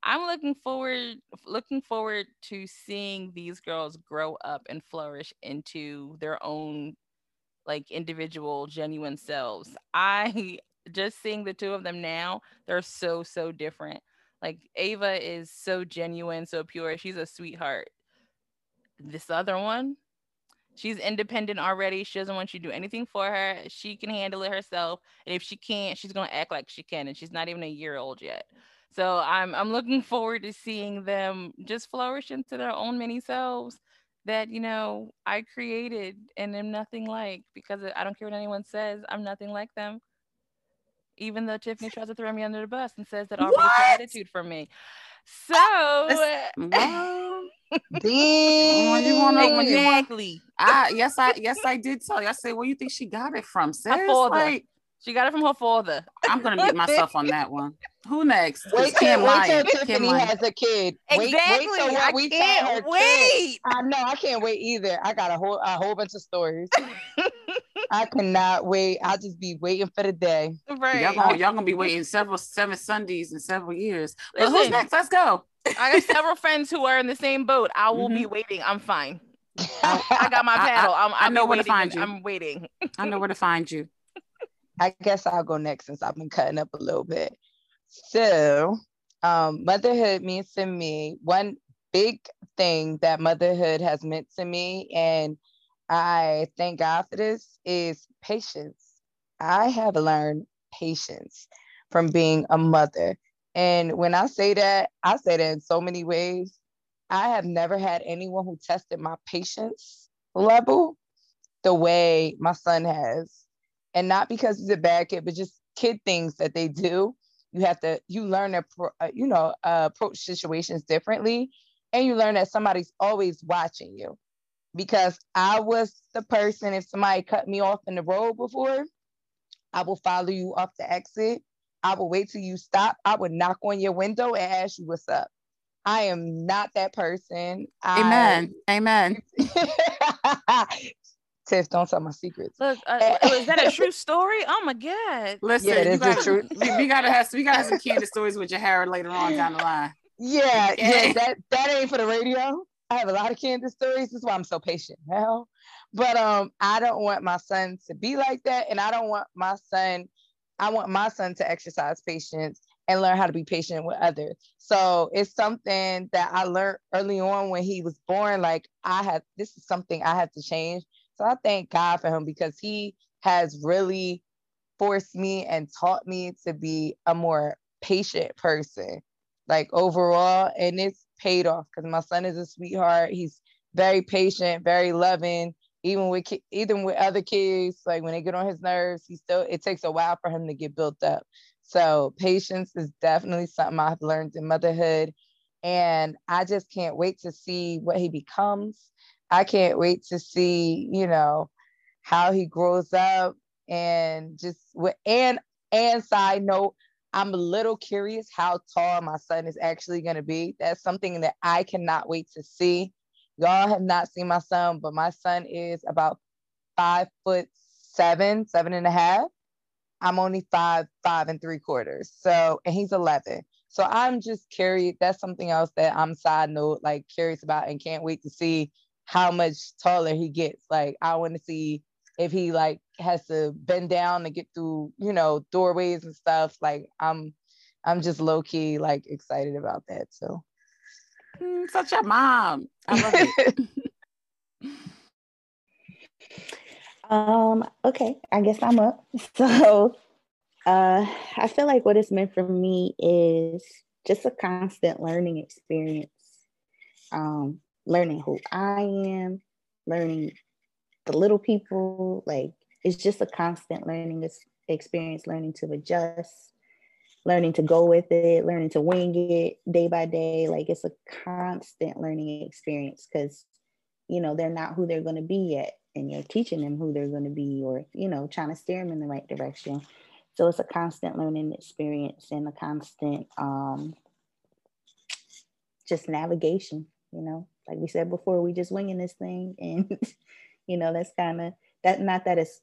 I'm looking forward looking forward to seeing these girls grow up and flourish into their own like individual genuine selves. I just seeing the two of them now, they're so so different. Like Ava is so genuine, so pure. She's a sweetheart. This other one, she's independent already. She doesn't want you to do anything for her. She can handle it herself. And if she can't, she's gonna act like she can. And she's not even a year old yet. So I'm I'm looking forward to seeing them just flourish into their own mini selves that you know I created and am nothing like because I don't care what anyone says. I'm nothing like them. Even though Tiffany tries to throw me under the bus and says that Aubrey gets attitude from me. So Damn. When you wanna, exactly. I yes, I yes, I did tell you. I said, where you think she got it from? Sis? Like, she got it from her father. I'm gonna get myself on that one. Who next? Wait till, wait till Tiffany has a kid. Exactly. Wait, wait till I we can't wait. Kid. I know I can't wait either. I got a whole a whole bunch of stories. I cannot wait. I'll just be waiting for the day. Right. Y'all gonna, y'all gonna be waiting several seven Sundays in several years. But Listen, who's next? Let's go. I have several friends who are in the same boat. I will mm-hmm. be waiting. I'm fine. I got my paddle. I'm, I I'll know be where to find you. I'm waiting. I know where to find you. I guess I'll go next since I've been cutting up a little bit. So, um, motherhood means to me one big thing that motherhood has meant to me, and I thank God for this, is patience. I have learned patience from being a mother. And when I say that, I say that in so many ways. I have never had anyone who tested my patience level the way my son has. And not because he's a bad kid, but just kid things that they do. You have to, you learn to, uh, you know, uh, approach situations differently. And you learn that somebody's always watching you. Because I was the person, if somebody cut me off in the road before, I will follow you off the exit. I will wait till you stop. I would knock on your window and ask you what's up. I am not that person. Amen. Amen. I... Tiff, don't tell my secrets. Look, uh, is that a true story? Oh my god! Listen, Yeah, you gotta, truth. we, we gotta have we gotta have some candid stories with your Jared later on down the line. Yeah, Okay. yeah, that that ain't for the radio. I have a lot of candid stories. This is why I'm so patient now. But um, I don't want my son to be like that, and I don't want my son. I want my son to exercise patience and learn how to be patient with others. So it's something that I learned early on when he was born. Like I had, this is something I have to change. So I thank God for him because he has really forced me and taught me to be a more patient person. Like overall and it's paid off because my son is a sweetheart. He's very patient very loving even with even with other kids like when they get on his nerves he still it takes a while for him to get built up. So patience is definitely something i've learned in motherhood. And i just can't wait to see what he becomes i can't wait to see you know how he grows up and just with and and side note I'm a little curious how tall my son is actually going to be. That's something that I cannot wait to see. Y'all have not seen my son, but my son is about five foot seven, seven and a half. I'm only five, five and three quarters. So, and he's 11. So I'm just curious. That's something else that I'm side note, like curious about and can't wait to see how much taller he gets. Like, I want to see if he like has to bend down to get through, you know, doorways and stuff. Like I'm I'm just low key like excited about that. So Mm, such a mom. I love it. Um, okay, I guess I'm up. So uh I feel like what it's meant for me is just a constant learning experience. Um, learning who I am, learning the little people, like it's just a constant learning experience, learning to adjust, learning to go with it, learning to wing it day by day. Like it's a constant learning experience because you know they're not who they're going to be yet and you're teaching them who they're going to be or you know trying to steer them in the right direction so it's a constant learning experience and a constant um just navigation you know like we said before we just winging this thing and you know that's kind of that not that it's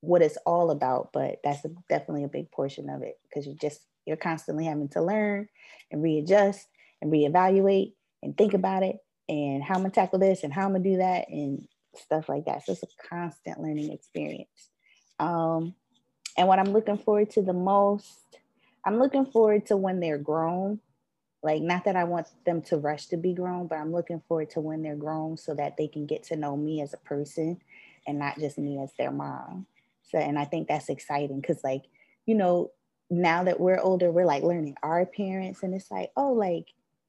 what it's all about but that's a, definitely a big portion of it because you just you're constantly having to learn and readjust and reevaluate and think about it and how I'm gonna tackle this and how I'm gonna do that and stuff like that. So it's a constant learning experience. Um, and what I'm looking forward to the most, I'm looking forward to when they're grown. Like, not that I want them to rush to be grown, but I'm looking forward to when they're grown so that they can get to know me as a person and not just me as their mom. So, and I think that's exciting because, like, you know, now that we're older, we're like learning our parents, and it's like, oh, like,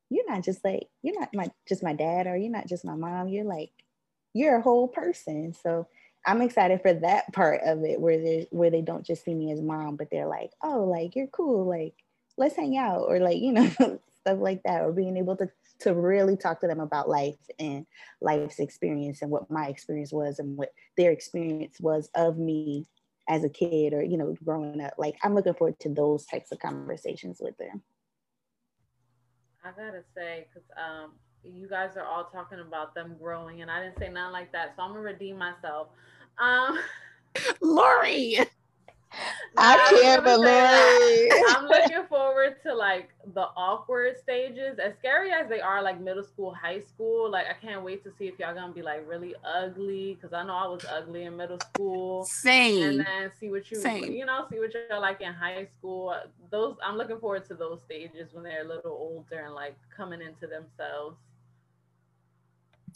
you're not just like, you're not my just my dad, or you're not just my mom. You're like, you're a whole person. So I'm excited for that part of it where they where they don't just see me as mom, but they're like, oh, like you're cool, like let's hang out, or like, you know, stuff like that, or being able to to really talk to them about life and life's experience and what my experience was and what their experience was of me as a kid or you know growing up like i'm looking forward to those types of conversations with them I gotta say, because um, you guys are all talking about them growing, and I didn't say nothing like that, so I'm gonna redeem myself. Um, Lori. I can't say believe. I'm looking forward to like the awkward stages, as scary as they are, like middle school, high school. Like I can't wait to see if y'all gonna be like really ugly, because I know I was ugly in middle school, Same. and then see what you, Same. you know, see what you're like in high school. Those I'm looking forward to those stages when they're a little older and like coming into themselves.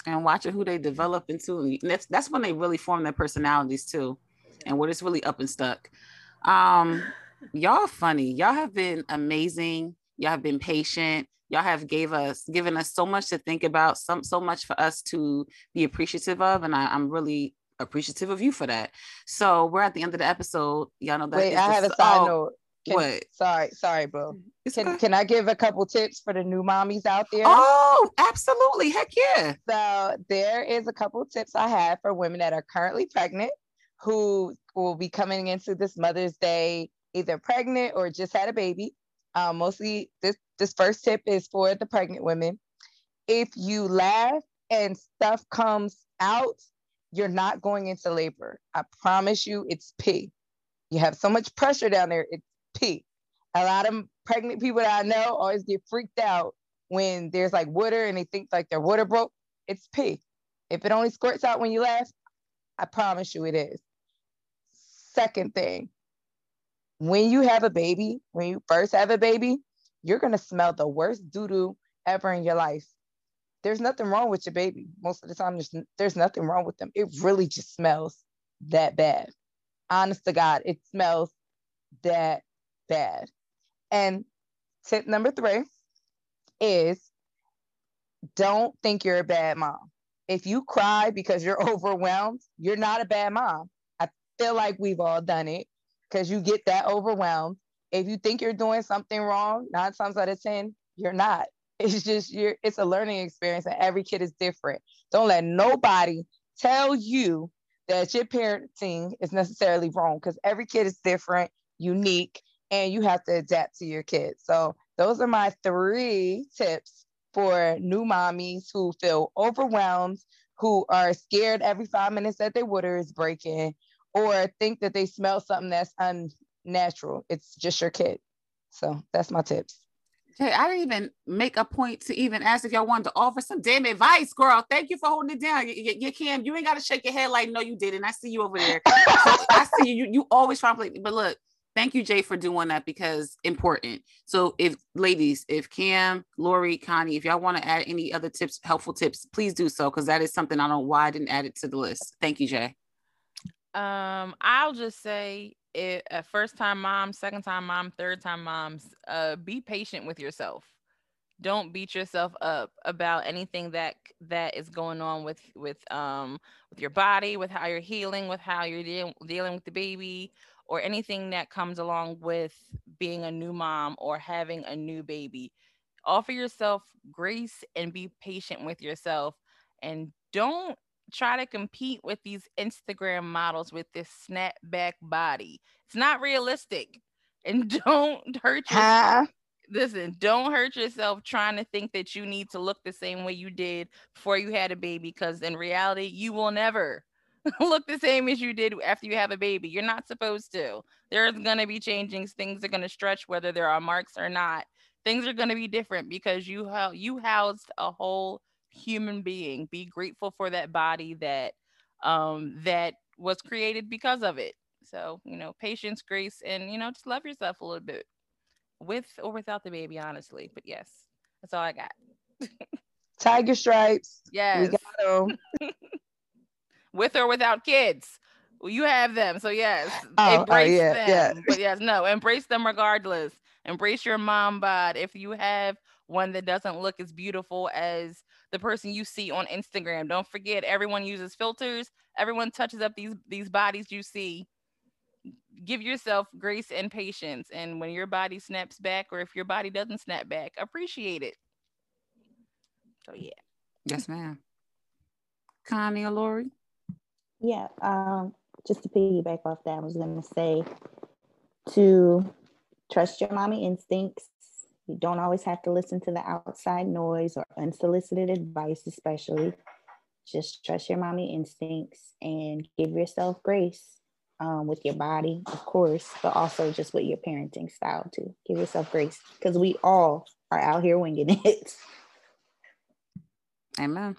and watching who they develop into. And that's that's when they really form their personalities too, and what it's really up and stuck. Um, y'all funny. Y'all have been amazing. Y'all have been patient. Y'all have gave us given us so much to think about, some so much for us to be appreciative of, and I, I'm really appreciative of you for that. So we're at the end of the episode. Y'all know that. Wait, I have a side note. Can- what? Sorry, sorry, bro. It's Can can I give a couple tips for the new mommies out there? Oh, absolutely. Heck yeah. So there is a couple tips I have for women that are currently pregnant who will be coming into this Mother's Day either pregnant or just had a baby. Um, mostly this this first tip is for the pregnant women. If you laugh and stuff comes out, you're not going into labor. I promise you, it's pee. You have so much pressure down there, it's pee. A lot of pregnant people that I know always get freaked out when there's like water and they think like their water broke. It's pee. If it only squirts out when you laugh, I promise you it is. Second thing, when you have a baby, when you first have a baby, you're gonna smell the worst doo doo ever in your life. There's nothing wrong with your baby. Most of the time, there's, there's nothing wrong with them. It really just smells that bad. Honest to God, it smells that bad. And tip number three is don't think you're a bad mom. If you cry because you're overwhelmed, you're not a bad mom. Feel like we've all done it because you get that overwhelmed. If you think you're doing something wrong, nine times out of 10, you're not. It's just you're it's a learning experience and every kid is different. Don't let nobody tell you that your parenting is necessarily wrong because every kid is different, unique, and you have to adapt to your kids. So those are my three tips for new mommies who feel overwhelmed, who are scared every five minutes that their water is breaking, or think that they smell something that's unnatural. It's just your kid. So that's my tips. Jay, I didn't even make a point to even ask if y'all wanted to offer some damn advice, girl. Thank you for holding it down. You, you, you Cam, you ain't got to shake your head like, no, you didn't. I see you over there. I see you. You, you always try to play. But look, thank you, Jay, for doing that because important. So, if ladies, if Cam, Lori, Connie, if y'all want to add any other tips, helpful tips, please do so because that is something I don't know why I didn't add it to the list. Thank you, Jay. Um, I'll just say it a first time mom, second time mom, third time moms, uh, be patient with yourself. Don't beat yourself up about anything that that is going on with with um with your body, with how you're healing, with how you're deal- dealing with the baby, or anything that comes along with being a new mom or having a new baby. Offer yourself grace and be patient with yourself, and don't try to compete with these Instagram models with this snapback body. It's not realistic. And don't hurt yourself. Listen, don't hurt yourself trying to think that you need to look the same way you did before you had a baby because in reality, you will never look the same as you did after you have a baby. You're not supposed to. There's going to be changings. Things are going to stretch whether there are marks or not. Things are going to be different because you you housed a whole human being. Be grateful for that body that um that was created because of it. So, you know, patience, grace, and you know, just love yourself a little bit. With or without the baby, honestly. But yes, that's all I got. Tiger stripes. Yes. We got them. With or without kids. Well, you have them. So yes. Oh, oh, embrace yeah, them. yeah. But yes, no, embrace them regardless. Embrace your mom bod. If you have one that doesn't look as beautiful as the person you see on Instagram. Don't forget everyone uses filters. Everyone touches up these these bodies you see. Give yourself grace and patience. And when your body snaps back, or if your body doesn't snap back, appreciate it. So yeah. Yes, ma'am. Connie or Lori? Yeah, um, just to piggyback off that, I was gonna say to trust your mommy instincts. You don't always have to listen to the outside noise or unsolicited advice, especially. Just trust your mommy instincts and give yourself grace. um, with your body, of course, but also just with your parenting style too. Give yourself grace because we all are out here winging it. Amen.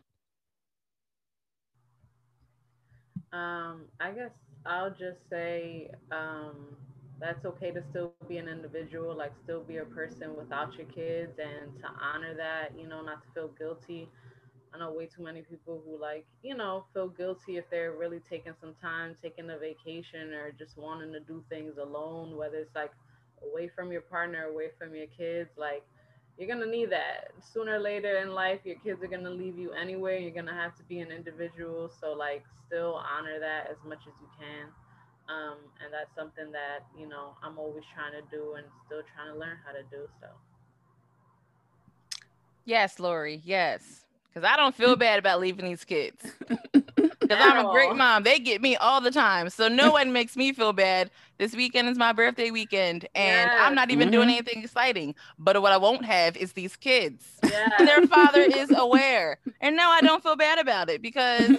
Um, I guess I'll just say um, that's okay to still be an individual, like still be a person without your kids, and to honor that, you know, not to feel guilty. I know way too many people who like, you know, feel guilty if they're really taking some time, taking a vacation, or just wanting to do things alone, whether it's like away from your partner, away from your kids. Like, you're gonna need that sooner or later in life. Your kids are gonna leave you anyway. You're gonna have to be an individual. So like, still honor that as much as you can. Um, and that's something that you know I'm always trying to do and still trying to learn how to do. So. Yes, Lori. Yes because I don't feel bad about leaving these kids. Because I'm a great mom. They get me all the time. So no one makes me feel bad. This weekend is my birthday weekend, and yes. I'm not even mm-hmm. doing anything exciting. But what I won't have is these kids. Yes. Their father is aware. And no, I don't feel bad about it because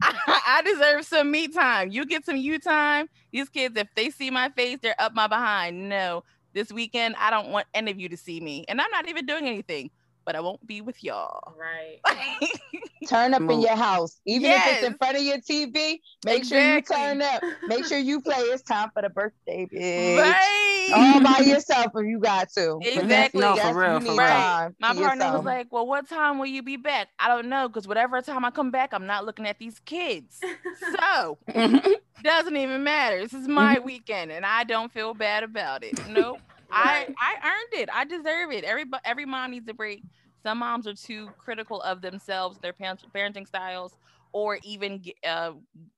I, deserve some me time. You get some you time. These kids, if they see my face, they're up my behind. No, this weekend, I don't want any of you to see me. And I'm not even doing anything but I won't be with y'all. Right. turn up in your house. Even yes. if it's in front of your TV, make exactly. sure you turn up. Make sure you play. It's time for the birthday, bitch. Right. All by yourself if you got to. Exactly. No, for real. For right. My partner yourself. was like, Well, what time will you be back? I don't know, because whatever time I come back, I'm not looking at these kids. so doesn't even matter. This is my mm-hmm. weekend and I don't feel bad about it. Nope. I I earned it. I deserve it. Every every mom needs a break. Some moms are too critical of themselves, their parenting styles, or even uh,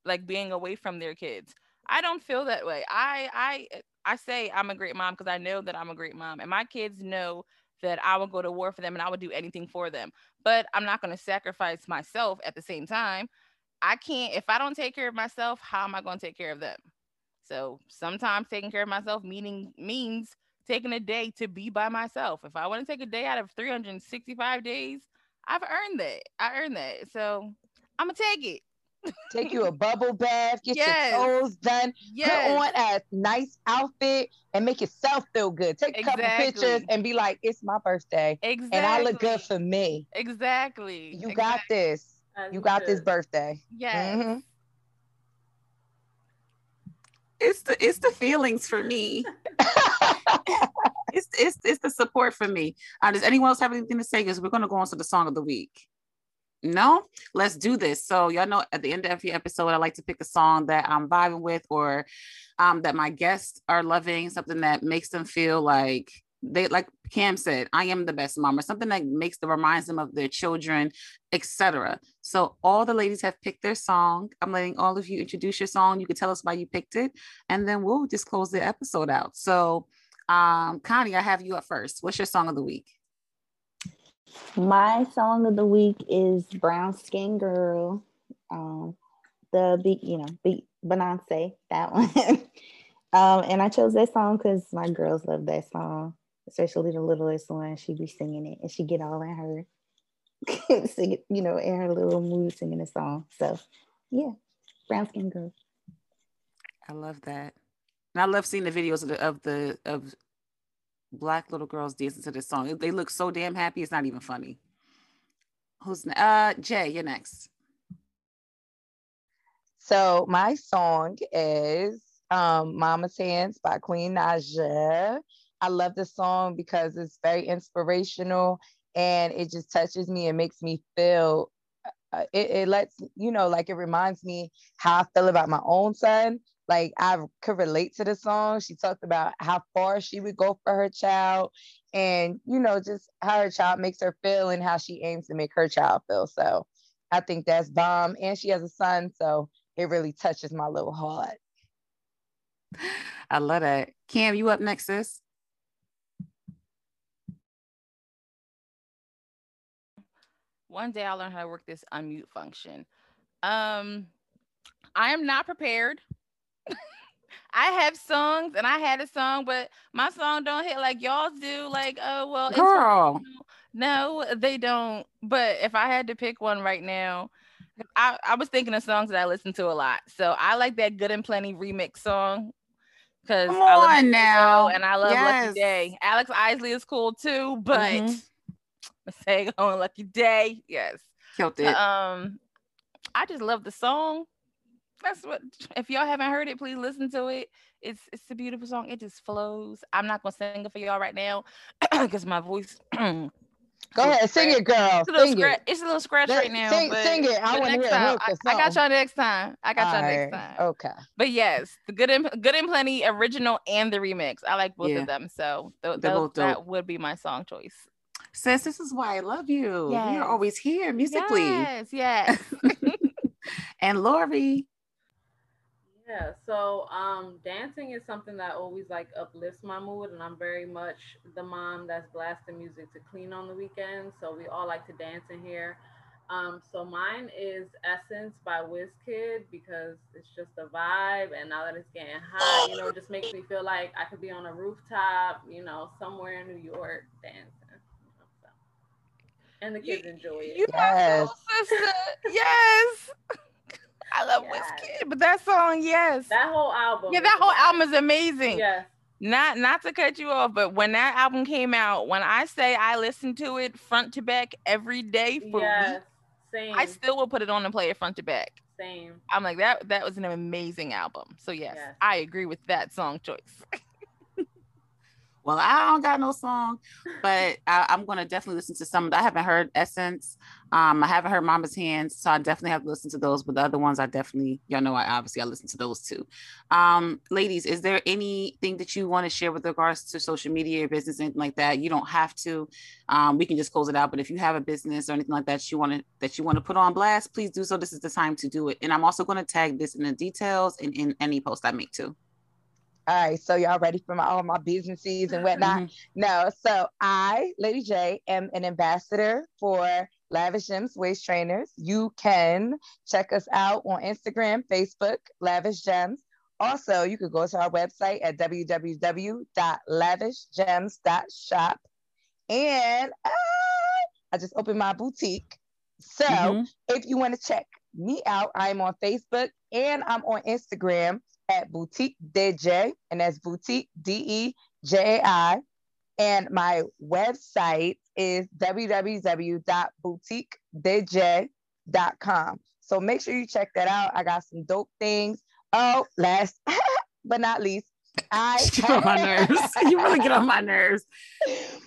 like being away from their kids. I don't feel that way. I I I say I'm a great mom because I know that I'm a great mom, and my kids know that I will go to war for them and I would do anything for them. But I'm not going to sacrifice myself at the same time. I can't if I don't take care of myself. How am I going to take care of them? So sometimes taking care of myself meaning means taking a day to be by myself. If I want to take a day out of 365 days, I've earned that. I earned that. So I'm gonna take it. Take you a bubble bath, get yes. your toes done, yes. put on a nice outfit, and make yourself feel good. Take a exactly. couple pictures and be like, "It's my birthday, exactly. and I look good for me." Exactly. You exactly. got this. you got this birthday. Yes. Mm-hmm. It's the it's the feelings for me. it's, it's it's the support for me. Uh, does anyone else have anything to say? Because we're going to go on to the song of the week. No, let's do this. So y'all know at the end of every episode, I like to pick a song that I'm vibing with or um, that my guests are loving, something that makes them feel like they like Cam said, I am the best mom, or something that makes them reminds them of their children, etc. So all the ladies have picked their song. I'm letting all of you introduce your song. You can tell us why you picked it, and then we'll just close the episode out. So um, Connie, I have you up first. What's your song of the week? My song of the week is Brown Skin Girl. Um, the beat, you know, beat Beyonce, that one. um, and I chose that song because my girls love that song, especially the littlest one. She be singing it, and she get all in her, sing it, you know, in her little mood singing the song. So, yeah, Brown Skin Girl. I love that. And I love seeing the videos of the of the of black little girls dancing to this song. They look so damn happy. It's not even funny. Who's uh Jay? You're next. So my song is um, "Mama's Hands" by Queen Naija. I love this song because it's very inspirational and it just touches me and makes me feel. Uh, it, it lets you know, like it reminds me how I feel about my own son like I could relate to the song. She talked about how far she would go for her child and, you know, just how her child makes her feel and how she aims to make her child feel. So I think that's bomb. And she has a son. So it really touches my little heart. I love that. Cam, you up next, sis? One day I'll learn how to work this unmute function. Um, I am not prepared I have songs and I had a song, but my song don't hit like y'all's do. Like, oh well, girl. No, they don't. But if I had to pick one right now, I, I was thinking of songs that I listen to a lot. So I like that Good and Plenty remix song. Cause Come I love on now. and I love Yes. Lucky Daye. Alex Isley is cool too, but Mhm. Masego and Lucky Daye, yes. Killed it. Um, I just love the song. That's what. If y'all haven't heard it, please listen to it. It's it's a beautiful song. It just flows. I'm not gonna sing it for y'all right now because my voice. Go ahead, sing it, girl. It's a little Sing scratch. it. It's a little scratch Let- right now. sing- but- sing it. I wanna hear time, I, I got y'all next time. I got y'all next time. Okay. But yes, the good and good and plenty original and the remix. I like both Yeah. of them. So th- They're those- dope. that would be my song choice. Sis, this is why I love you. Yes. You're always here musically. Yes, yes. And Lori. Yeah, so um, dancing is something that always like uplifts my mood, and I'm very much the mom that's blasting music to clean on the weekends. So we all like to dance in here. Um, so mine is Essence by Wizkid because it's just a vibe, and now that it's getting hot, you know, it just makes me feel like I could be on a rooftop, you know, somewhere in New York dancing. You know, so. And the kids enjoy it. You Yes. my soul sister. yes. I love Yes. Wizkid, but that song, yes. That whole album. yeah, that whole album is amazing. Yeah. Not not to cut you off, but when that album came out, when I say I listened to it front to back every day for Yes. weeks, Same. I still will put it on and play it front to back. Same. I'm like that that was an amazing album. So yes, Yes. I agree with that song choice. Well, I don't got no song, but I, I'm gonna definitely listen to some. That I haven't heard Essence. Um, I haven't heard Mama's Hands, so I definitely have to listen to those. But the other ones, I definitely, y'all know, I obviously I listen to those too. Um, ladies, is there anything that you want to share with regards to social media or business, anything like that? You don't have to. Um, we can just close it out. But if you have a business or anything like that you want to that you want to put on blast, please do so. This is the time to do it. And I'm also going to tag this in the details and in any post I make too. All right. So y'all ready for my all my businesses and whatnot? Mhm. No, so I, Lady J, am an ambassador for Lavish Gems Waist Trainers. You can check us out on Instagram, Facebook, Lavish Gems. Also, you could go to our website at www.lavishgems.shop. And ah, I just opened my boutique. So Mhm. if you want to check me out, I'm on Facebook and I'm on Instagram at Boutique DJ, and that's Boutique D E J A I. And my website is www.boutiquedj.com. So make sure you check that out. I got some dope things. Oh, last but not least, I You get on my nerves. you really get on my nerves.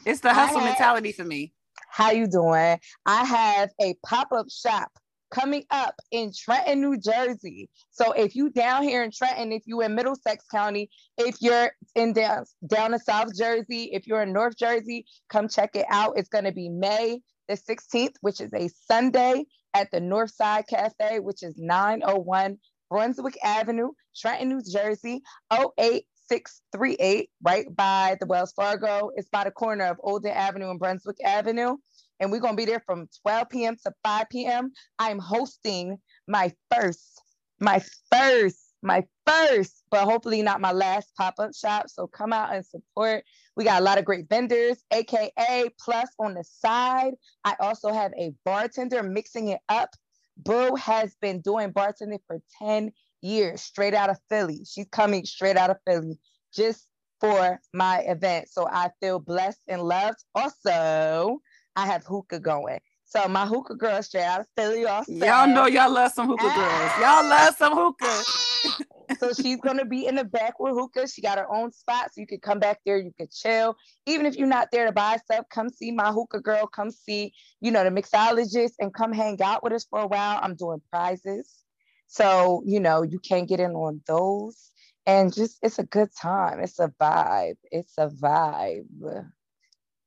It's the hustle had- mentality for me. How you doing? I have a pop-up shop coming up in Trenton, New Jersey. So if you down here in Trenton, if you in Middlesex County, if you're in down down in South Jersey, if you're in North Jersey, come check it out. It's going to be May the 16th, which is a Sunday at the Northside Cafe, which is 901 Brunswick Avenue, Trenton, New Jersey, 08638, right by the Wells Fargo. It's by the corner of Olden Avenue and Brunswick Avenue. And we're going to be there from 12 p.m. to 5 p.m. I'm hosting my first, my first, my first, but hopefully not my last pop up shop. So come out and support. We got a lot of great vendors, AKA Plus on the side. I also have a bartender mixing it up. Boo has been doing bartending for 10 years, straight out of Philly. She's coming straight out of Philly just for my event. So I feel blessed and loved. Also, I have hookah going. So my hookah girl straight out of Philly also. Y'all know y'all love some hookah girls. Y'all love some hookah. so she's gonna be in the back with hookah. She got her own spot, so you could come back there. You could chill. Even if you're not there to buy stuff, come see my hookah girl. Come see, you know, the mixologist, and come hang out with us for a while. I'm doing prizes, so you know you can't get in on those, and just it's a good time. It's a vibe. It's a vibe,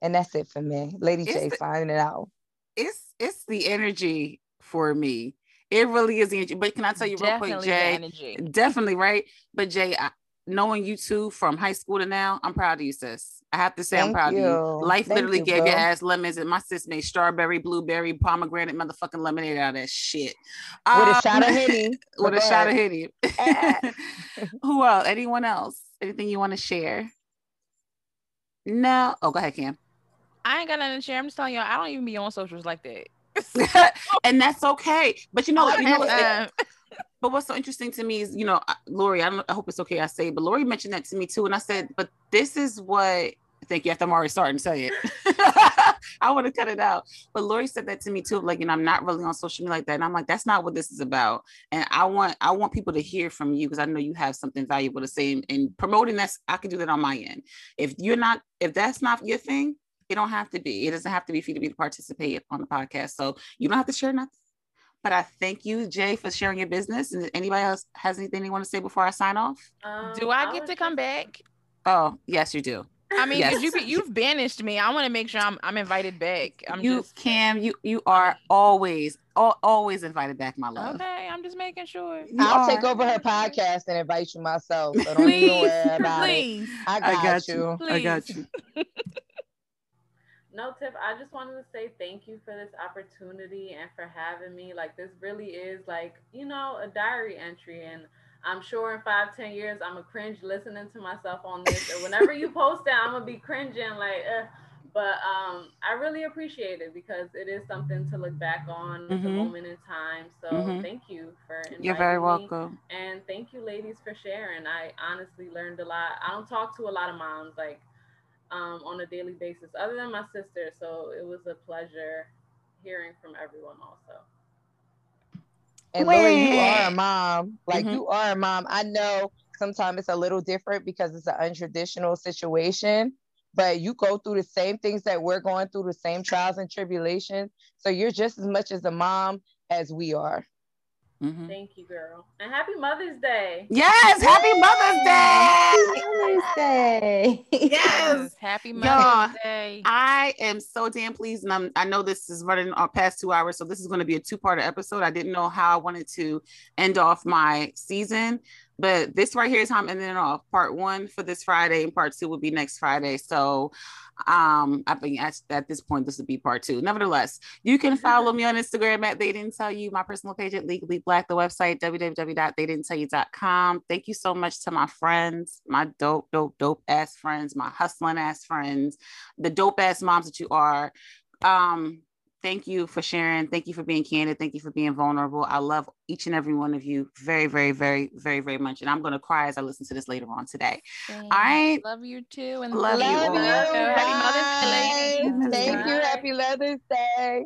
and that's it for me. Lady It's J the- signing it out. It's it's the energy for me. It really is the energy. But can I tell you real quick, Definitely the Jay? energy. Definitely right. But Jay, I, knowing you two from high school to now, I'm proud of you, sis. I have to say, I'm Thank proud of you. you. Life Thank literally you, gave your ass lemons, and my sis made strawberry, blueberry, pomegranate, motherfucking lemonade out of that shit. With a Um, shot of henny. with a Go shot of ahead. Henny. Who else? Anyone else? Anything you want to share? No. Oh, go ahead, Cam. I ain't got nothing to share. I'm just telling y'all, I don't even be on socials like that. and that's okay. But you know, you know, but what's so interesting to me is, you know, Lori, I don't I hope it's okay I say, but Lori mentioned that to me too. And I said, but this is what thank you. After I'm already starting to say it. I want to cut it out. But Lori said that to me too. Like, you know, I'm not really on social media like that. And I'm like, that's not what this is about. And I want I want people to hear from you because I know you have something valuable to say. And promoting that's I can do that on my end. If you're not, if that's not your thing, it don't have to be. It doesn't have to be for you to be to participate on the podcast. So you don't have to share nothing. But I thank you, Jay, for sharing your business. And anybody else has anything they want to say before I sign off? Um, do I was get to come back? Oh, yes, you do. I mean, 'cause Yes. you you've banished me. I want to make sure I'm I'm invited back. I'm you, just Cam, you you are always al- always invited back, my love. okay. I'm just making sure. You I'll are. take over her podcast and invite you myself. So don't Please, worry about it. please. I got, I got you. you. I got you. No, Tiff, I just wanted to say thank you for this opportunity and for having me. Like, this really is like, you know, a diary entry. And I'm sure in five, ten years, I'm a cringe listening to myself on this. And whenever you post it, I'm going to be cringing, like, Ugh. but um, I really appreciate it because it is something to look back on. It's a moment in time. So Mhm. thank you for inviting You're very me. welcome. And thank you, ladies, for sharing. I honestly learned a lot. I don't talk to a lot of moms like um, on a daily basis, other than my sister. So it was a pleasure hearing from everyone also. And Lori, you are a mom. Like Mhm. you are a mom. I know sometimes it's a little different because it's an untraditional situation, but you go through the same things that we're going through, the same trials and tribulations. So you're just as much as a mom as we are. Mhm. Thank you, girl. And happy Mother's Day. Yes, happy Mother's Day. Mother's Day. Yes. Happy Y'all, Mother's Day. I am so damn pleased, and I'm, I know this is running our past two hours, so this is going to be a two-part episode. I didn't know how I wanted to end off my season, but this right here is how I'm ending it off. Part one for this Friday, and part two will be next Friday. So, um, I think at, at this point this will be part two. Nevertheless, you can follow me on Instagram at They Didn't Tell You, my personal page at Legally Black, the website www.theydidn'ttellyu.com. Thank you so much to my friends, my dope, dope, dope ass friends, my hustling ass friends the dope ass moms that you are. Um, thank you for sharing. Thank you for being candid. Thank you for being vulnerable. I love each and every one of you very, very, very, very, very much. And I'm going to cry as I listen to this later on today. Thanks. All right. Love you too. And love, love you. All. you. Bye. Happy Mother's Day. Thank Bye. you. Happy Mother's Day.